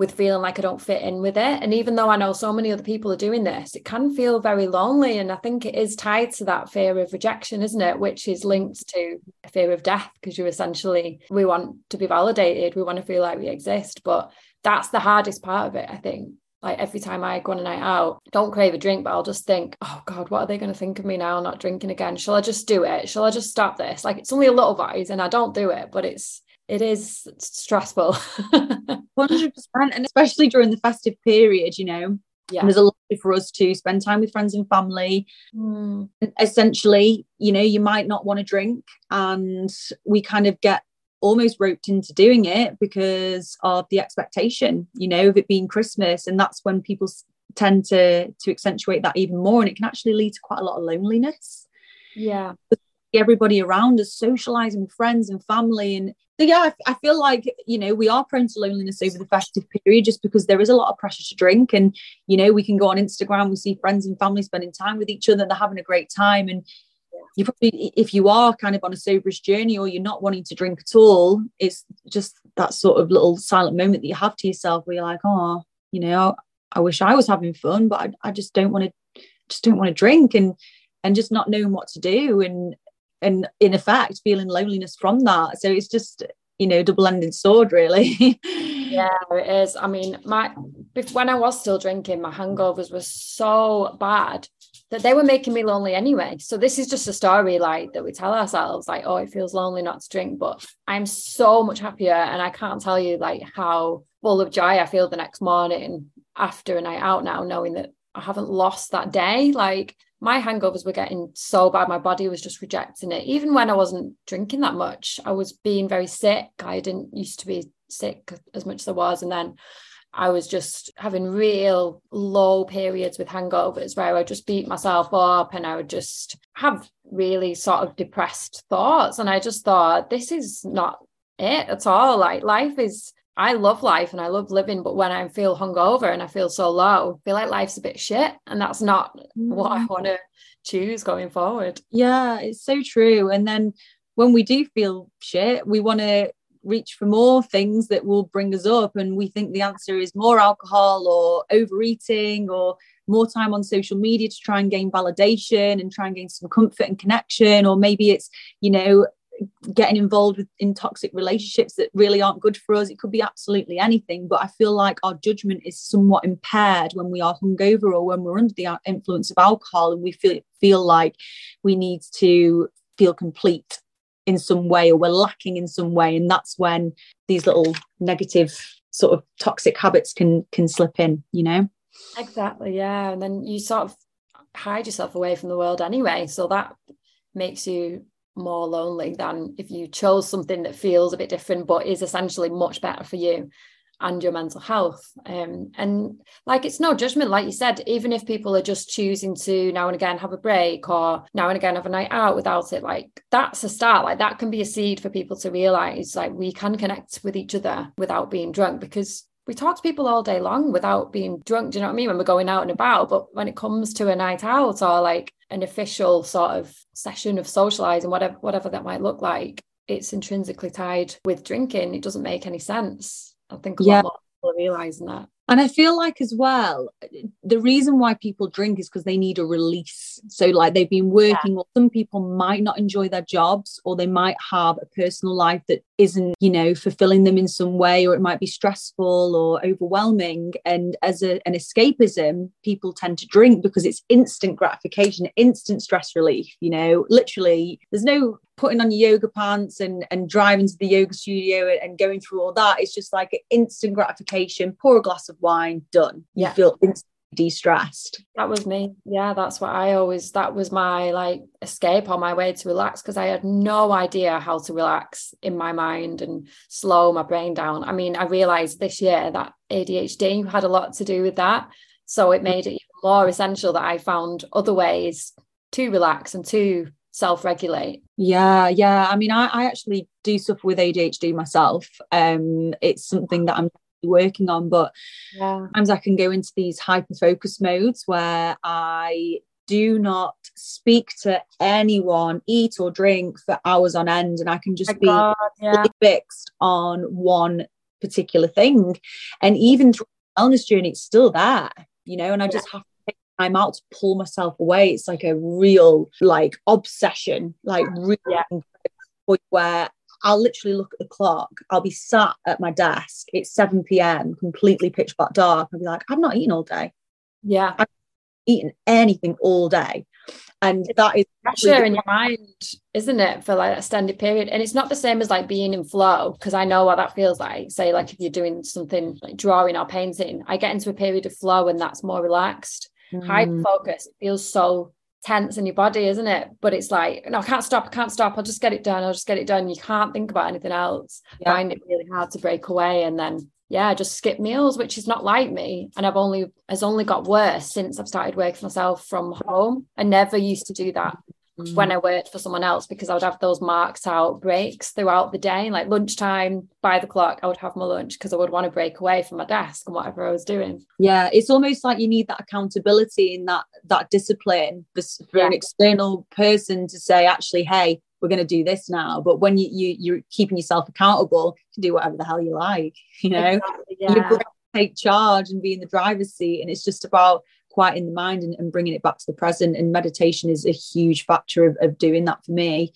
with feeling like I don't fit in with it. And even though I know so many other people are doing this, it can feel very lonely. And I think it is tied to that fear of rejection, isn't it? Which is linked to fear of death, because you essentially, we want to be validated, we want to feel like we exist. But that's the hardest part of it, I think like every time I go on a night out, don't crave a drink, but I'll just think, oh God, what are they going to think of me now? Not drinking again. Shall I just do it? Shall I just stop this? Like it's only a little bit, and I don't do it, but it's it is stressful. 100%. And especially during the festive period, you know, yeah. there's a lot for us to spend time with friends and family. Mm. Essentially, you know, you might not want to drink, and we kind of get almost roped into doing it because of the expectation, you know, of it being Christmas. And that's when people tend to to accentuate that even more. And it can actually lead to quite a lot of loneliness. Yeah. Everybody around us socializing with friends and family. And so, yeah, I, I feel like, you know, we are prone to loneliness over the festive period just because there is a lot of pressure to drink. And, you know, we can go on Instagram, we see friends and family spending time with each other, they're having a great time. And you probably if you are kind of on a soberist journey or you're not wanting to drink at all it's just that sort of little silent moment that you have to yourself where you're like oh you know i wish i was having fun but i, I just don't want to just don't want to drink and and just not knowing what to do and and in effect feeling loneliness from that. So it's just you know double-ended sword really. Yeah it is. I mean my when i was still drinking my hangovers were so bad that they were making me lonely anyway. So this is just a story like that we tell ourselves like oh it feels lonely not to drink but i'm so much happier and i can't tell you like how full of joy i feel the next morning after a night out now knowing that i haven't lost that day. Like my hangovers were getting so bad. My body was just rejecting it. Even when i wasn't drinking that much i was being very sick. I didn't used to be sick as much as i was. And then i was just having real low periods with hangovers where i would just beat myself up and i would just have really sort of depressed thoughts. And i just thought this is not it at all. Like life is I love life and I love living, but when I feel hungover and I feel so low, I feel like life's a bit shit. And that's not mm. what I mm. want to choose going forward. Yeah, it's so true. And then when we do feel shit, we want to reach for more things that will bring us up. And we think the answer is more alcohol or overeating or more time on social media to try and gain validation and try and gain some comfort and connection. Or maybe it's, you know, getting involved with, in toxic relationships that really aren't good for us. It could be absolutely anything, but I feel like our judgment is somewhat impaired when we are hungover or when we're under the influence of alcohol and we feel feel like we need to feel complete in some way or we're lacking in some way and that's when these little negative sort of toxic habits can can slip in you know exactly yeah and then you sort of hide yourself away from the world anyway so that makes you more lonely than if you chose something that feels a bit different but is essentially much better for you and your mental health. Um, and like it's no judgment like you said even if people are just choosing to now and again have a break or now and again have a night out without it like that's a start. Like that can be a seed for people to realize like we can connect with each other without being drunk because we talk to people all day long without being drunk. Do you know what I mean? When we're going out and about. But when it comes to a night out or like an official sort of session of socializing, whatever whatever that might look like, it's intrinsically tied with drinking. It doesn't make any sense. I think a yeah. lot more people are realizing that. And I feel like as well, the reason why people drink is because they need a release. So, like they've been working, yeah. or some people might not enjoy their jobs, or they might have a personal life that isn't, you know, fulfilling them in some way, or it might be stressful or overwhelming. And as a, an escapism, people tend to drink because it's instant gratification, instant stress relief. You know, literally, there's no putting on your yoga pants and and driving to the yoga studio and going through all that it's just like an instant gratification. Pour a glass of wine done. You yeah. feel instantly de-stressed. That was me. Yeah that's what i always that was my like escape on my way to relax because i had no idea how to relax in my mind and slow my brain down. I mean i realized this year that adhd had a lot to do with that so it made it even more essential that i found other ways to relax and to self-regulate. Yeah yeah. I mean I, I actually do suffer with adhd myself. Um it's something that i'm working on but yeah. sometimes i can go into these hyper focus modes where i do not speak to anyone eat or drink for hours on end and i can just be God, yeah. fixed on one particular thing. And even through the wellness journey it's still there you know and i just have I'm out to pull myself away. It's like a real like obsession, like really yeah. where I'll literally look at the clock. I'll be sat at my desk. It's 7 p.m., completely pitch black dark. I'll be like, I've not eaten all day. Yeah. I've eaten anything all day. And that is pressure in your mind, isn't it, for like a standard period? And it's not the same as like being in flow, because I know what that feels like. Say, like if you're doing something like drawing or painting, I get into a period of flow and that's more relaxed mm. high focus. It feels so tense in your body, isn't it? But it's like, no, I can't stop, I can't stop. I'll just get it done. I'll just get it done. You can't think about anything else. Yeah. Find it really hard to break away. And then yeah, just skip meals, which is not like me. And I've only has only got worse since I've started working myself from home. I never used to do that mm. when I worked for someone else because I would have those marked out breaks throughout the day. Like lunchtime, five o'clock, I would have my lunch because I would want to break away from my desk and whatever I was doing. Yeah, it's almost like you need that accountability and that that discipline for, for yeah. an external person to say, actually, hey, we're going to do this now. But when you, you you're keeping yourself accountable, you can do whatever the hell you like. You know, exactly, yeah. take charge and be in the driver's seat, and it's just about quieting the mind and, and, bringing it back to the present. And meditation is a huge factor of, of doing that for me.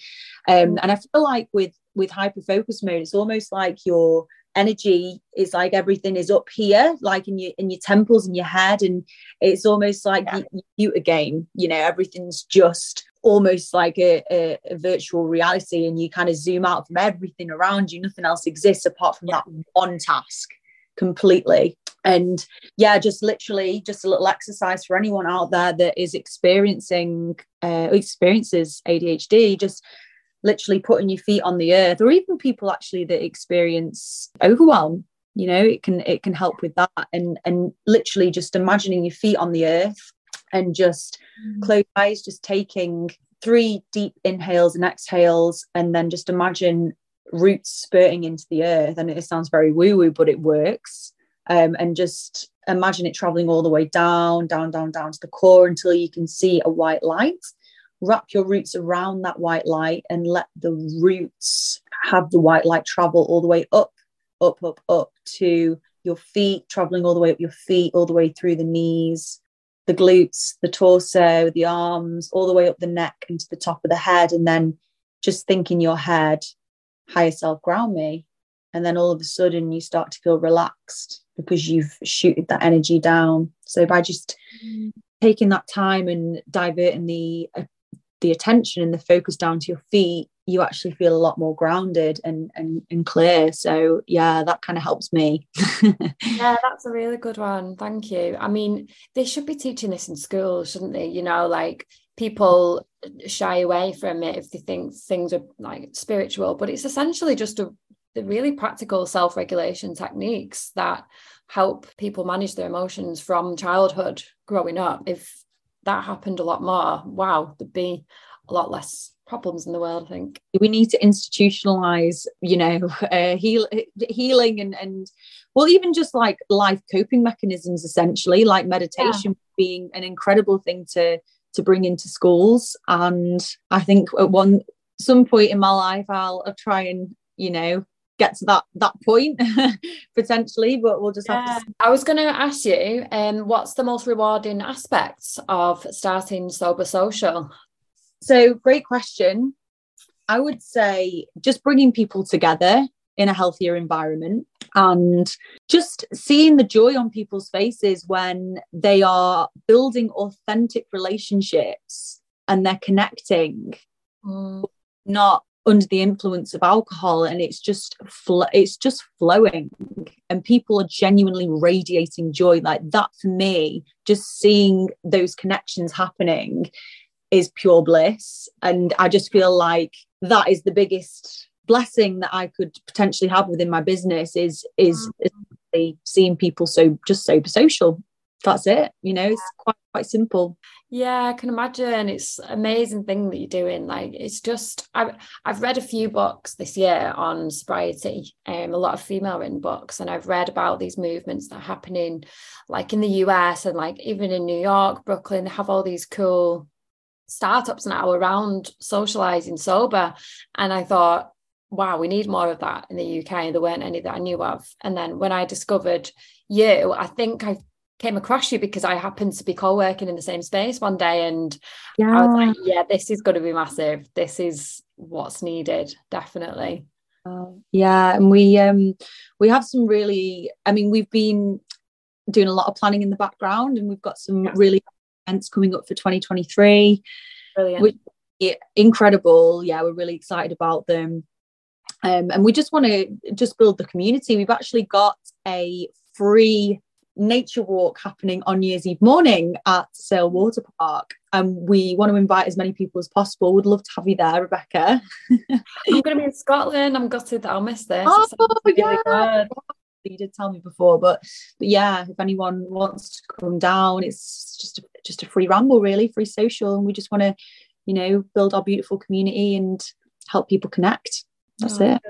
Um, and I feel like with with hyper focus mode it's almost like your energy is like everything is up here like in your in your temples and your head and it's almost like yeah. you, you a game you know everything's just almost like a, a, a, virtual reality and you kind of zoom out from everything around you nothing else exists apart from yeah. that one task completely and yeah just literally just a little exercise for anyone out there that is experiencing uh, experiences adhd just literally putting your feet on the earth or even people actually that experience overwhelm you know it can it can help with that. And and literally just imagining your feet on the earth and just mm. close eyes just taking three deep inhales and exhales and then just imagine roots spurting into the earth. And it sounds very woo woo but it works um, and just imagine it traveling all the way down down down down to the core until you can see a white light wrap your roots around that white light and let the roots have the white light travel all the way up, up, up, up to your feet, traveling all the way up your feet, all the way through the knees, the glutes, the torso, the arms, all the way up the neck and to the top of the head. And then just think in your head, higher self ground me. And then all of a sudden you start to feel relaxed because you've shooted that energy down. So by just mm. taking that time and diverting the the attention and the focus down to your feet, you actually feel a lot more grounded and and, and clear. So yeah, that kind of helps me. yeah, that's a really good one. Thank you. I mean, they should be teaching this in schools, shouldn't they? You know, like people shy away from it if they think things are like spiritual, but it's essentially just a the really practical self-regulation techniques that help people manage their emotions from childhood growing up if that happened a lot more, wow, there'd be a lot less problems in the world, I think. We need to institutionalize, you know, uh, heal, healing and, and, well, even just like life coping mechanisms, essentially, like meditation yeah. being an incredible thing to to bring into schools. And I think at one some point in my life, I'll, I'll try and you know get to that that point potentially but we'll just have to i was going to ask you um what's the most rewarding aspects of starting sober social? So great question. I would say just bringing people together in a healthier environment and just seeing the joy on people's faces when they are building authentic relationships and they're connecting mm. not under the influence of alcohol and it's just fl- it's just flowing and people are genuinely radiating joy. Like that for me just seeing those connections happening is pure bliss and i just feel like that is the biggest blessing that i could potentially have within my business is is, is seeing people so just so social that's it you know it's quite quite simple yeah, I can imagine. It's amazing thing that you're doing. Like it's just I've I've read a few books this year on sobriety, um, a lot of female written books, and I've read about these movements that are happening like in the US and like even in New York, Brooklyn, they have all these cool startups now around socializing sober. And I thought, wow, we need more of that in the UK. There weren't any that I knew of. And then when I discovered you, I think I came across you because I happened to be co-working in the same space one day and yeah. I was like, yeah, this is going to be massive. This is what's needed, definitely. Uh, yeah, and we um we have some really I mean we've been doing a lot of planning in the background and we've got some yeah. really events coming up for 2023. Brilliant. Which, incredible. Yeah, we're really excited about them. Um, and we just want to just build the community. We've actually got a free nature walk happening on New Year's Eve morning at Sale Water Park. And we want to invite as many people as possible. Would love to have you there, Rebecca. I'm going to be in Scotland. I'm gutted that I'll miss this. Oh, yeah. Really you did tell me before, but, but yeah, if anyone wants to come down, it's just a, just a free ramble, really, free social, and we just want to, you know, build our beautiful community and help people connect. That's oh, it.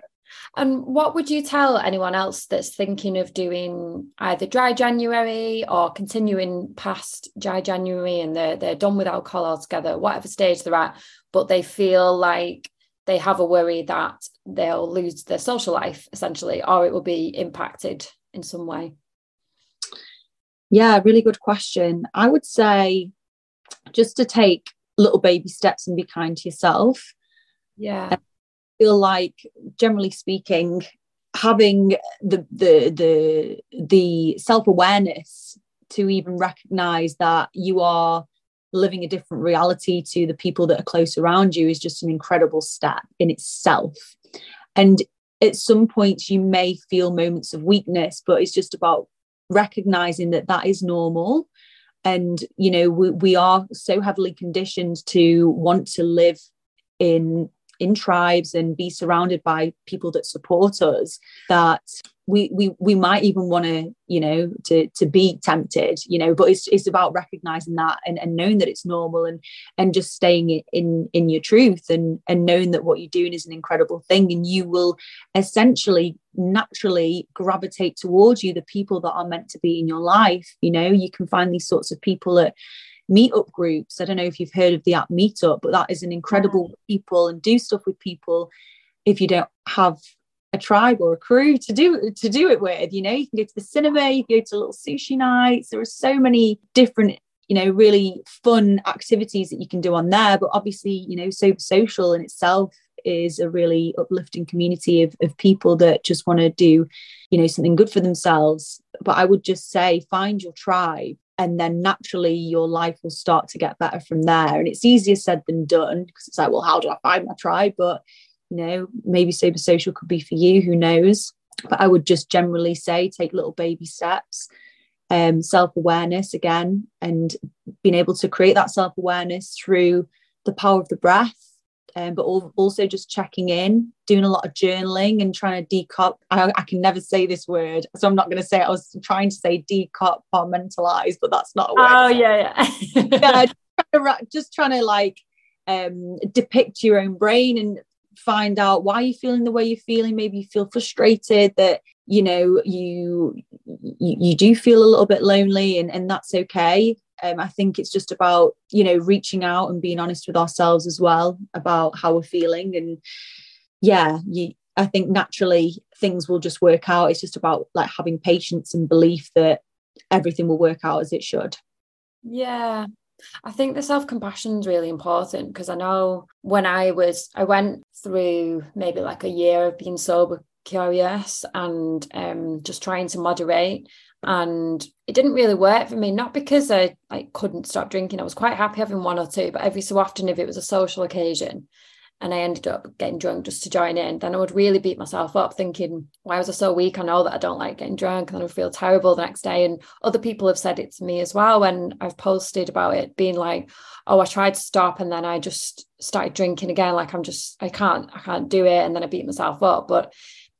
And what would you tell anyone else that's thinking of doing either dry January or continuing past dry January and they're, they're done with alcohol altogether, whatever stage they're at, but they feel like they have a worry that they'll lose their social life essentially, or it will be impacted in some way? Yeah, really good question. I would say just to take little baby steps and be kind to yourself. Yeah um, feel like generally speaking having the the the the self-awareness to even recognize that you are living a different reality to the people that are close around you is just an incredible step in itself. And at some points you may feel moments of weakness but it's just about recognizing that that is normal. And you know we, we are so heavily conditioned to want to live in in tribes and be surrounded by people that support us that we we we might even want to you know to to be tempted you know but it's it's about recognizing that and, and knowing that it's normal and and just staying in in your truth and and knowing that what you're doing is an incredible thing and you will essentially naturally gravitate towards you the people that are meant to be in your life you know. You can find these sorts of people at meetup groups. I don't know if you've heard of the app Meetup, but that is an incredible people and do stuff with people if you don't have a tribe or a crew to do to do it with. You know, you can go to the cinema, you can go to little sushi nights. There are so many different you know really fun activities that you can do on there but obviously you know Sober Social in itself is a really uplifting community of, of people that just want to do you know something good for themselves but i would just say find your tribe and then naturally your life will start to get better from there. And it's easier said than done because it's like well how do i find my tribe? But you know maybe sober social could be for you who knows? But i would just generally say take little baby steps um, self-awareness again and being able to create that self-awareness through the power of the breath um, but also just checking in, doing a lot of journaling and trying to decop. I, I can never say this word, so I'm not going to say it. I was trying to say decompartmentalize, but that's not a word. Oh, yeah, yeah. yeah just, trying to, just trying to like um, depict your own brain and find out why you're feeling the way you're feeling. Maybe you feel frustrated that you know you you, you do feel a little bit lonely, and, and that's okay um, I think it's just about, you know, reaching out and being honest with ourselves as well about how we're feeling. And yeah, you, I think naturally things will just work out. It's just about like having patience and belief that everything will work out as it should. Yeah. I think the self compassion is really important because I know when I was, I went through maybe like a year of being sober curious and um, just trying to moderate and it didn't really work for me not because I, I couldn't stop drinking. I was quite happy having one or two but every so often if it was a social occasion and i ended up getting drunk just to join in then i would really beat myself up thinking why was i so weak? I know that i don't like getting drunk and i would feel terrible the next day. And other people have said it to me as well when i've posted about it being like oh i tried to stop and then i just started drinking again. Like i'm just i can't i can't do it. And then i beat myself up. But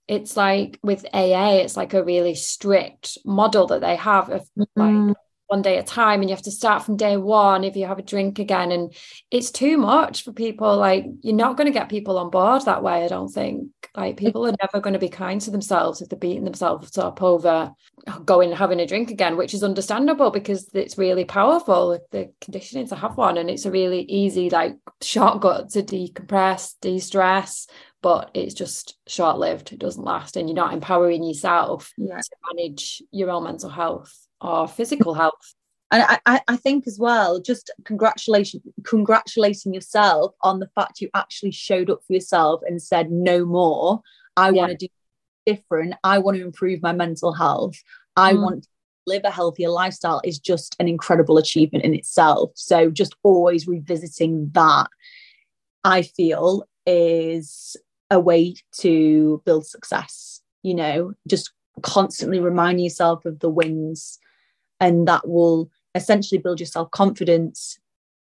it's like with AA, it's like a really strict model that they have of mm-hmm. like one day at a time, and you have to start from day one if you have a drink again. And it's too much for people. Like, you're not going to get people on board that way, I don't think. Like, people are never going to be kind to themselves if they're beating themselves up over going and having a drink again, which is understandable because it's really powerful, the conditioning to have one. And it's a really easy, like, shortcut to decompress, de stress, but it's just short lived. It doesn't last, and you're not empowering yourself yeah. to manage your own mental health or physical health. And I, I think as well, just congratulations, congratulating yourself on the fact you actually showed up for yourself and said, no more. I yeah. want to do different. I want to improve my mental health. I mm. want to live a healthier lifestyle is just an incredible achievement in itself. So just always revisiting that, I feel, is a way to build success you know just constantly remind yourself of the wins. And that will essentially build your self-confidence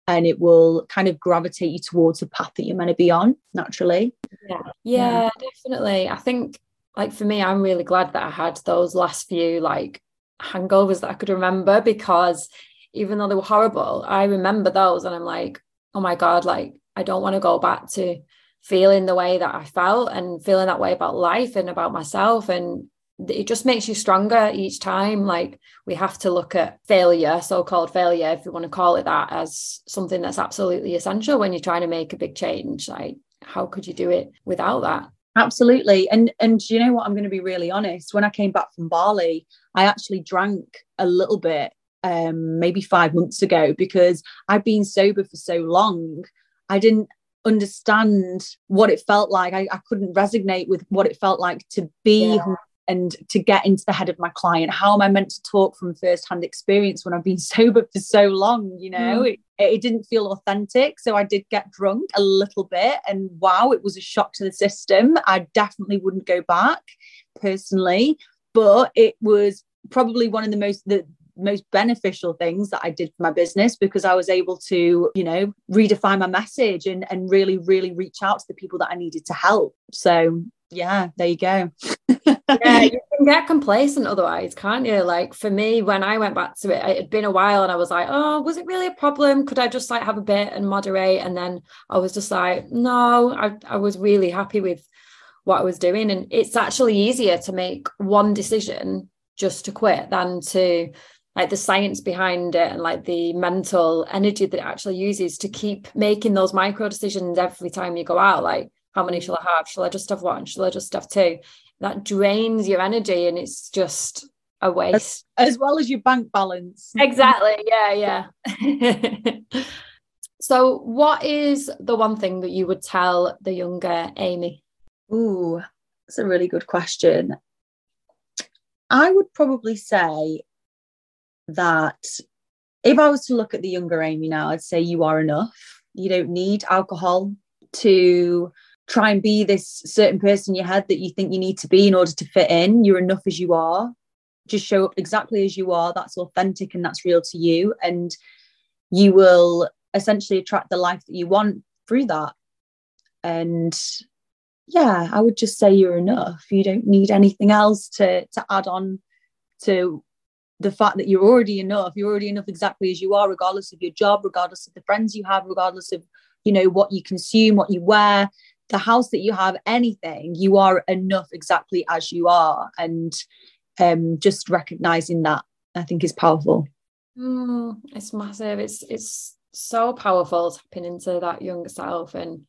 and it will kind of gravitate you towards the path that you're meant to be on naturally. Yeah. yeah. Yeah definitely. I think like for me i'm really glad that i had those last few like hangovers that i could remember because even though they were horrible i remember those and i'm like oh my god like i don't want to go back to feeling the way that I felt and feeling that way about life and about myself. And it just makes you stronger each time. Like we have to look at failure, so called failure, if you want to call it that, as something that's absolutely essential when you're trying to make a big change. Like, how could you do it without that? Absolutely. And and you know what? I'm going to be really honest. When I came back from Bali, I actually drank a little bit um maybe five months ago because I've been sober for so long. I didn't understand what it felt like. I, I couldn't resonate with what it felt like to be yeah. and to get into the head of my client. How am I meant to talk from first-hand experience when I've been sober for so long? You know, mm. it, it didn't feel authentic. So I did get drunk a little bit, and wow, it was a shock to the system. I definitely wouldn't go back personally, but it was probably one of the most the most beneficial things that I did for my business because I was able to, you know, redefine my message and and really, really reach out to the people that I needed to help. So yeah, there you go. yeah, you can get complacent otherwise, can't you? Like for me, when I went back to it, it had been a while and I was like, oh, was it really a problem? Could I just like have a bit and moderate? And then I was just like, no, I, I was really happy with what I was doing. And it's actually easier to make one decision just to quit than to like the science behind it and like the mental energy that it actually uses to keep making those micro decisions every time you go out. Like how many shall i have? Shall i just have one? Shall i just have two? That drains your energy and it's just a waste. as, as well as your bank balance. Exactly. Yeah yeah. So what is the one thing that you would tell the younger amy? Ooh that's a really good question. I would probably say that if I was to look at the younger Amy now, I'd say you are enough. You don't need alcohol to try and be this certain person in your head that you think you need to be in order to fit in. You're enough as you are. Just show up exactly as you are. That's authentic and that's real to you. And you will essentially attract the life that you want through that. And yeah, I would just say you're enough. You don't need anything else to to add on to the fact that you're already enough you're already enough exactly as you are regardless of your job regardless of the friends you have regardless of you know what you consume what you wear the house that you have anything you are enough exactly as you are. And um, just recognizing that i think is powerful. Mm, it's massive. It's it's so powerful tapping into that younger self and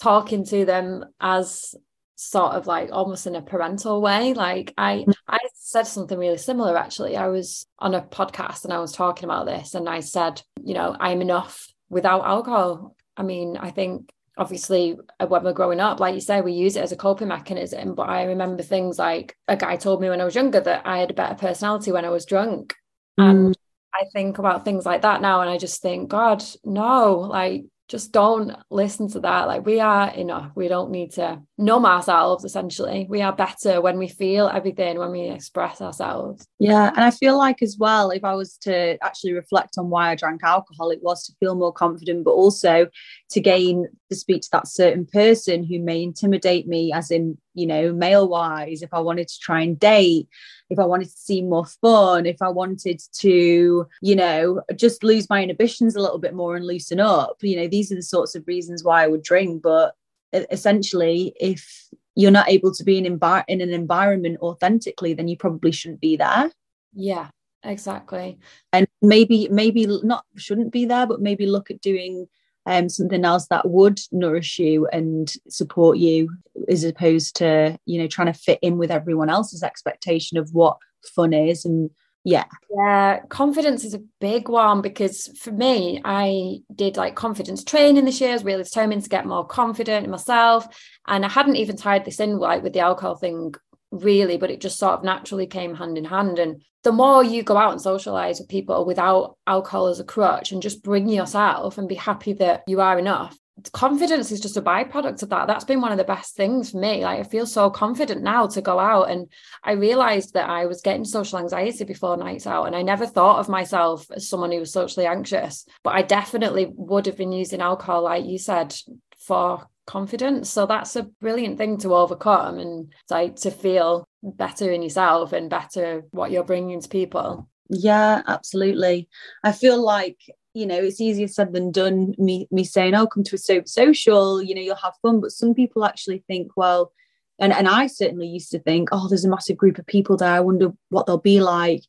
talking to them as sort of like almost in a parental way like i mm. i said something really similar actually i was on a podcast and i was talking about this and i said you know i'm enough without alcohol i mean i think obviously uh, when we're growing up like you say we use it as a coping mechanism but i remember things like a guy told me when i was younger that i had a better personality when i was drunk mm. and i think about things like that now and i just think god no like just don't listen to that. Like we are enough. We don't need to numb ourselves essentially. We are better when we feel everything, when we express ourselves. Yeah. And I feel like as well, if I was to actually reflect on why I drank alcohol, it was to feel more confident, but also to gain to speak to that certain person who may intimidate me, as in, you know, male wise, if I wanted to try and date if I wanted to seem more fun, if I wanted to, you know, just lose my inhibitions a little bit more and loosen up, you know, these are the sorts of reasons why I would drink. But essentially, if you're not able to be in, envi- in an environment authentically, then you probably shouldn't be there. Yeah, exactly. And maybe, maybe not shouldn't be there, but maybe look at doing um, something else that would nourish you and support you as opposed to you know trying to fit in with everyone else's expectation of what fun is and yeah. Yeah confidence is a big one because for me i did like confidence training this year i was really determined to get more confident in myself and i hadn't even tied this in like with the alcohol thing really, but it just sort of naturally came hand in hand. And the more you go out and socialize with people without alcohol as a crutch and just bring yourself and be happy that you are enough, confidence is just a byproduct of that. That's been one of the best things for me. Like I feel so confident now to go out. And I realized that I was getting social anxiety before nights out. And I never thought of myself as someone who was socially anxious, but I definitely would have been using alcohol, like you said, for confidence. So that's a brilliant thing to overcome and like to feel better in yourself and better what you're bringing to people. Yeah, absolutely. I feel like you know it's easier said than done. Me me saying, "Oh, come to a sober social," you know, you'll have fun. But some people actually think, well, and and I certainly used to think, "Oh, there's a massive group of people there. I wonder what they'll be like."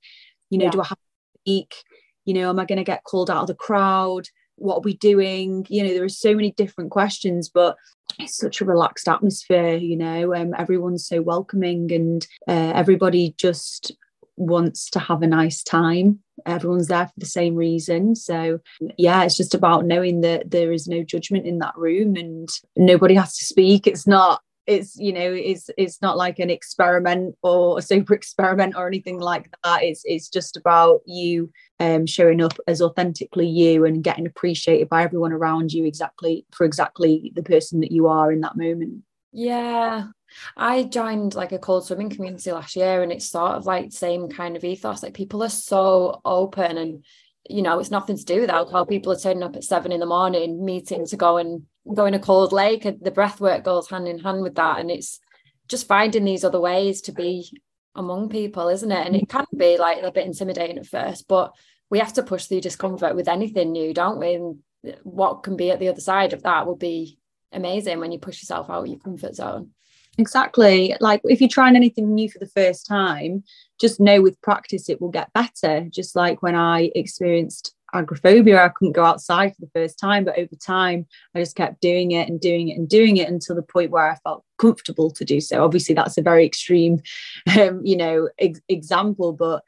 You know, yeah. do I have to speak? You know, am I going to get called out of the crowd? What are we doing you know there are so many different questions but it's such a relaxed atmosphere you know um, everyone's so welcoming and uh, everybody just wants to have a nice time. Everyone's there for the same reason. So, yeah, it's just about knowing that there is no judgment in that room and nobody has to speak. It's not it's you know it's it's not like an experiment or a super experiment or anything like that. It's it's just about you um showing up as authentically you and getting appreciated by everyone around you exactly for exactly the person that you are in that moment. Yeah. I joined like a cold swimming community last year and it's sort of like same kind of ethos. Like people are so open and you know it's nothing to do with alcohol. People are turning up at seven in the morning meeting to go and go in a cold lake the breath work goes hand in hand with that. And it's just finding these other ways to be among people isn't it? And it can be like a bit intimidating at first but we have to push through discomfort with anything new don't we? And what can be at the other side of that will be amazing when you push yourself out of your comfort zone. Exactly. Like if you're trying anything new for the first time just know with practice it will get better. Just like when i experienced agoraphobia. I couldn't go outside for the first time, but over time, I just kept doing it and doing it and doing it until the point where I felt comfortable to do so. Obviously, that's a very extreme, um, you know, ex- example, but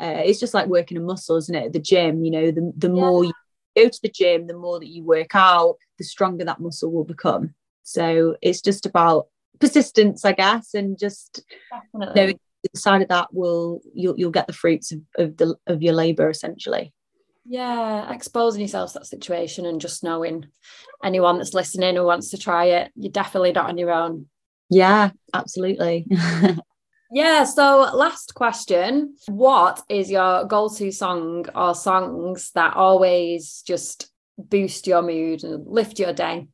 uh, it's just like working a muscle, isn't it? At the gym, you know, the, the yeah. more you go to the gym, the more that you work out, the stronger that muscle will become. So it's just about persistence, I guess, and just Definitely. knowing the side of that will you'll you'll get the fruits of, of the of your labor essentially yeah exposing yourself to that situation and just knowing anyone that's listening who wants to try it you're definitely not on your own yeah absolutely yeah so last question what is your go-to song or songs that always just boost your mood and lift your day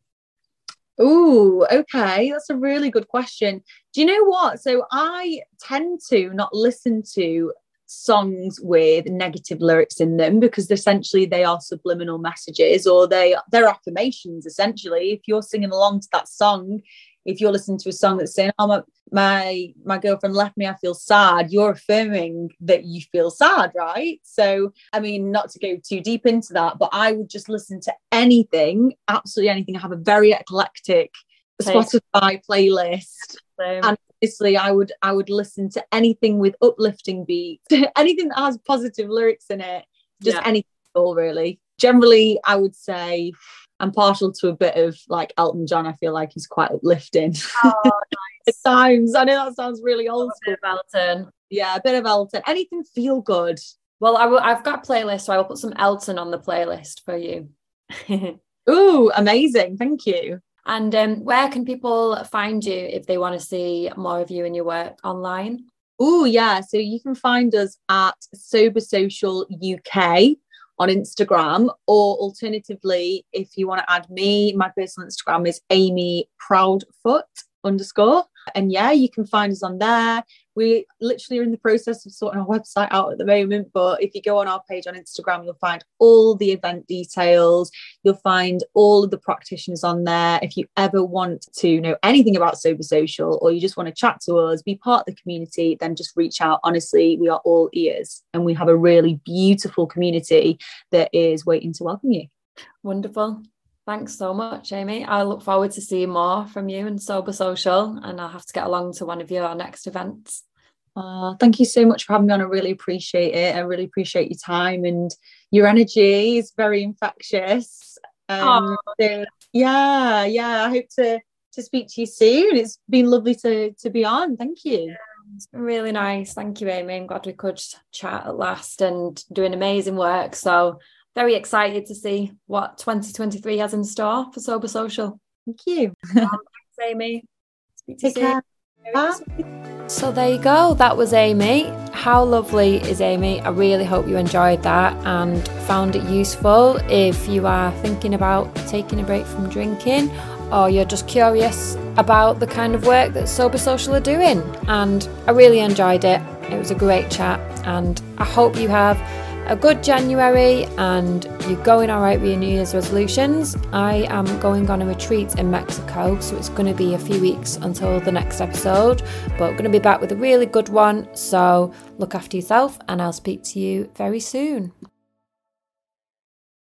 Oh, okay. That's a really good question. Do you know what? So I tend to not listen to songs with negative lyrics in them because essentially they are subliminal messages or they they're affirmations essentially if you're singing along to that song if you're listening to a song that's saying oh my my, my girlfriend left me i feel sad you're affirming that you feel sad right so i mean not to go too deep into that but i would just listen to anything absolutely anything i have a very eclectic Spotify playlist. Same. And obviously I would I would listen to anything with uplifting beats, anything that has positive lyrics in it, just yeah. anything all really. Generally, I would say I'm partial to a bit of like Elton John. I feel like he's quite uplifting. Oh, nice. Times. I know that sounds really old school. Elton. Yeah, a bit of Elton. Anything feel good. Well, I will, I've got a playlist, so I will put some Elton on the playlist for you. oh, amazing. Thank you. And um, where can people find you if they want to see more of you and your work online? Oh, yeah. So you can find us at Sober Social UK on Instagram, or alternatively, if you want to add me, my personal Instagram is Amy Proudfoot underscore. And yeah, you can find us on there. We literally are in the process of sorting our website out at the moment. But if you go on our page on Instagram, you'll find all the event details. You'll find all of the practitioners on there. If you ever want to know anything about Sober Social or you just want to chat to us, be part of the community, then just reach out. Honestly, we are all ears and we have a really beautiful community that is waiting to welcome you. Wonderful. Thanks so much, Amy. I look forward to seeing more from you and Sober Social, and I'll have to get along to one of your next events. Uh, thank you so much for having me on. I really appreciate it. I really appreciate your time and your energy is very infectious. Um, so yeah, yeah. I hope to to speak to you soon. It's been lovely to to be on. Thank you. It's been really nice. Thank you, Amy. I'm glad we could chat at last and doing amazing work. So very excited to see what 2023 has in store for Sober Social. Thank you. um, thanks, Amy. Speak to Take you care. Bye. So there you go. That was Amy. How lovely is Amy? I really hope you enjoyed that and found it useful. If you are thinking about taking a break from drinking or you're just curious about the kind of work that Sober Social are doing, and I really enjoyed it. It was a great chat, and I hope you have a good January and you're going all right with your New Year's resolutions. I am going on a retreat in Mexico, so it's going to be a few weeks until the next episode, but going to be back with a really good one. So look after yourself, and I'll speak to you very soon.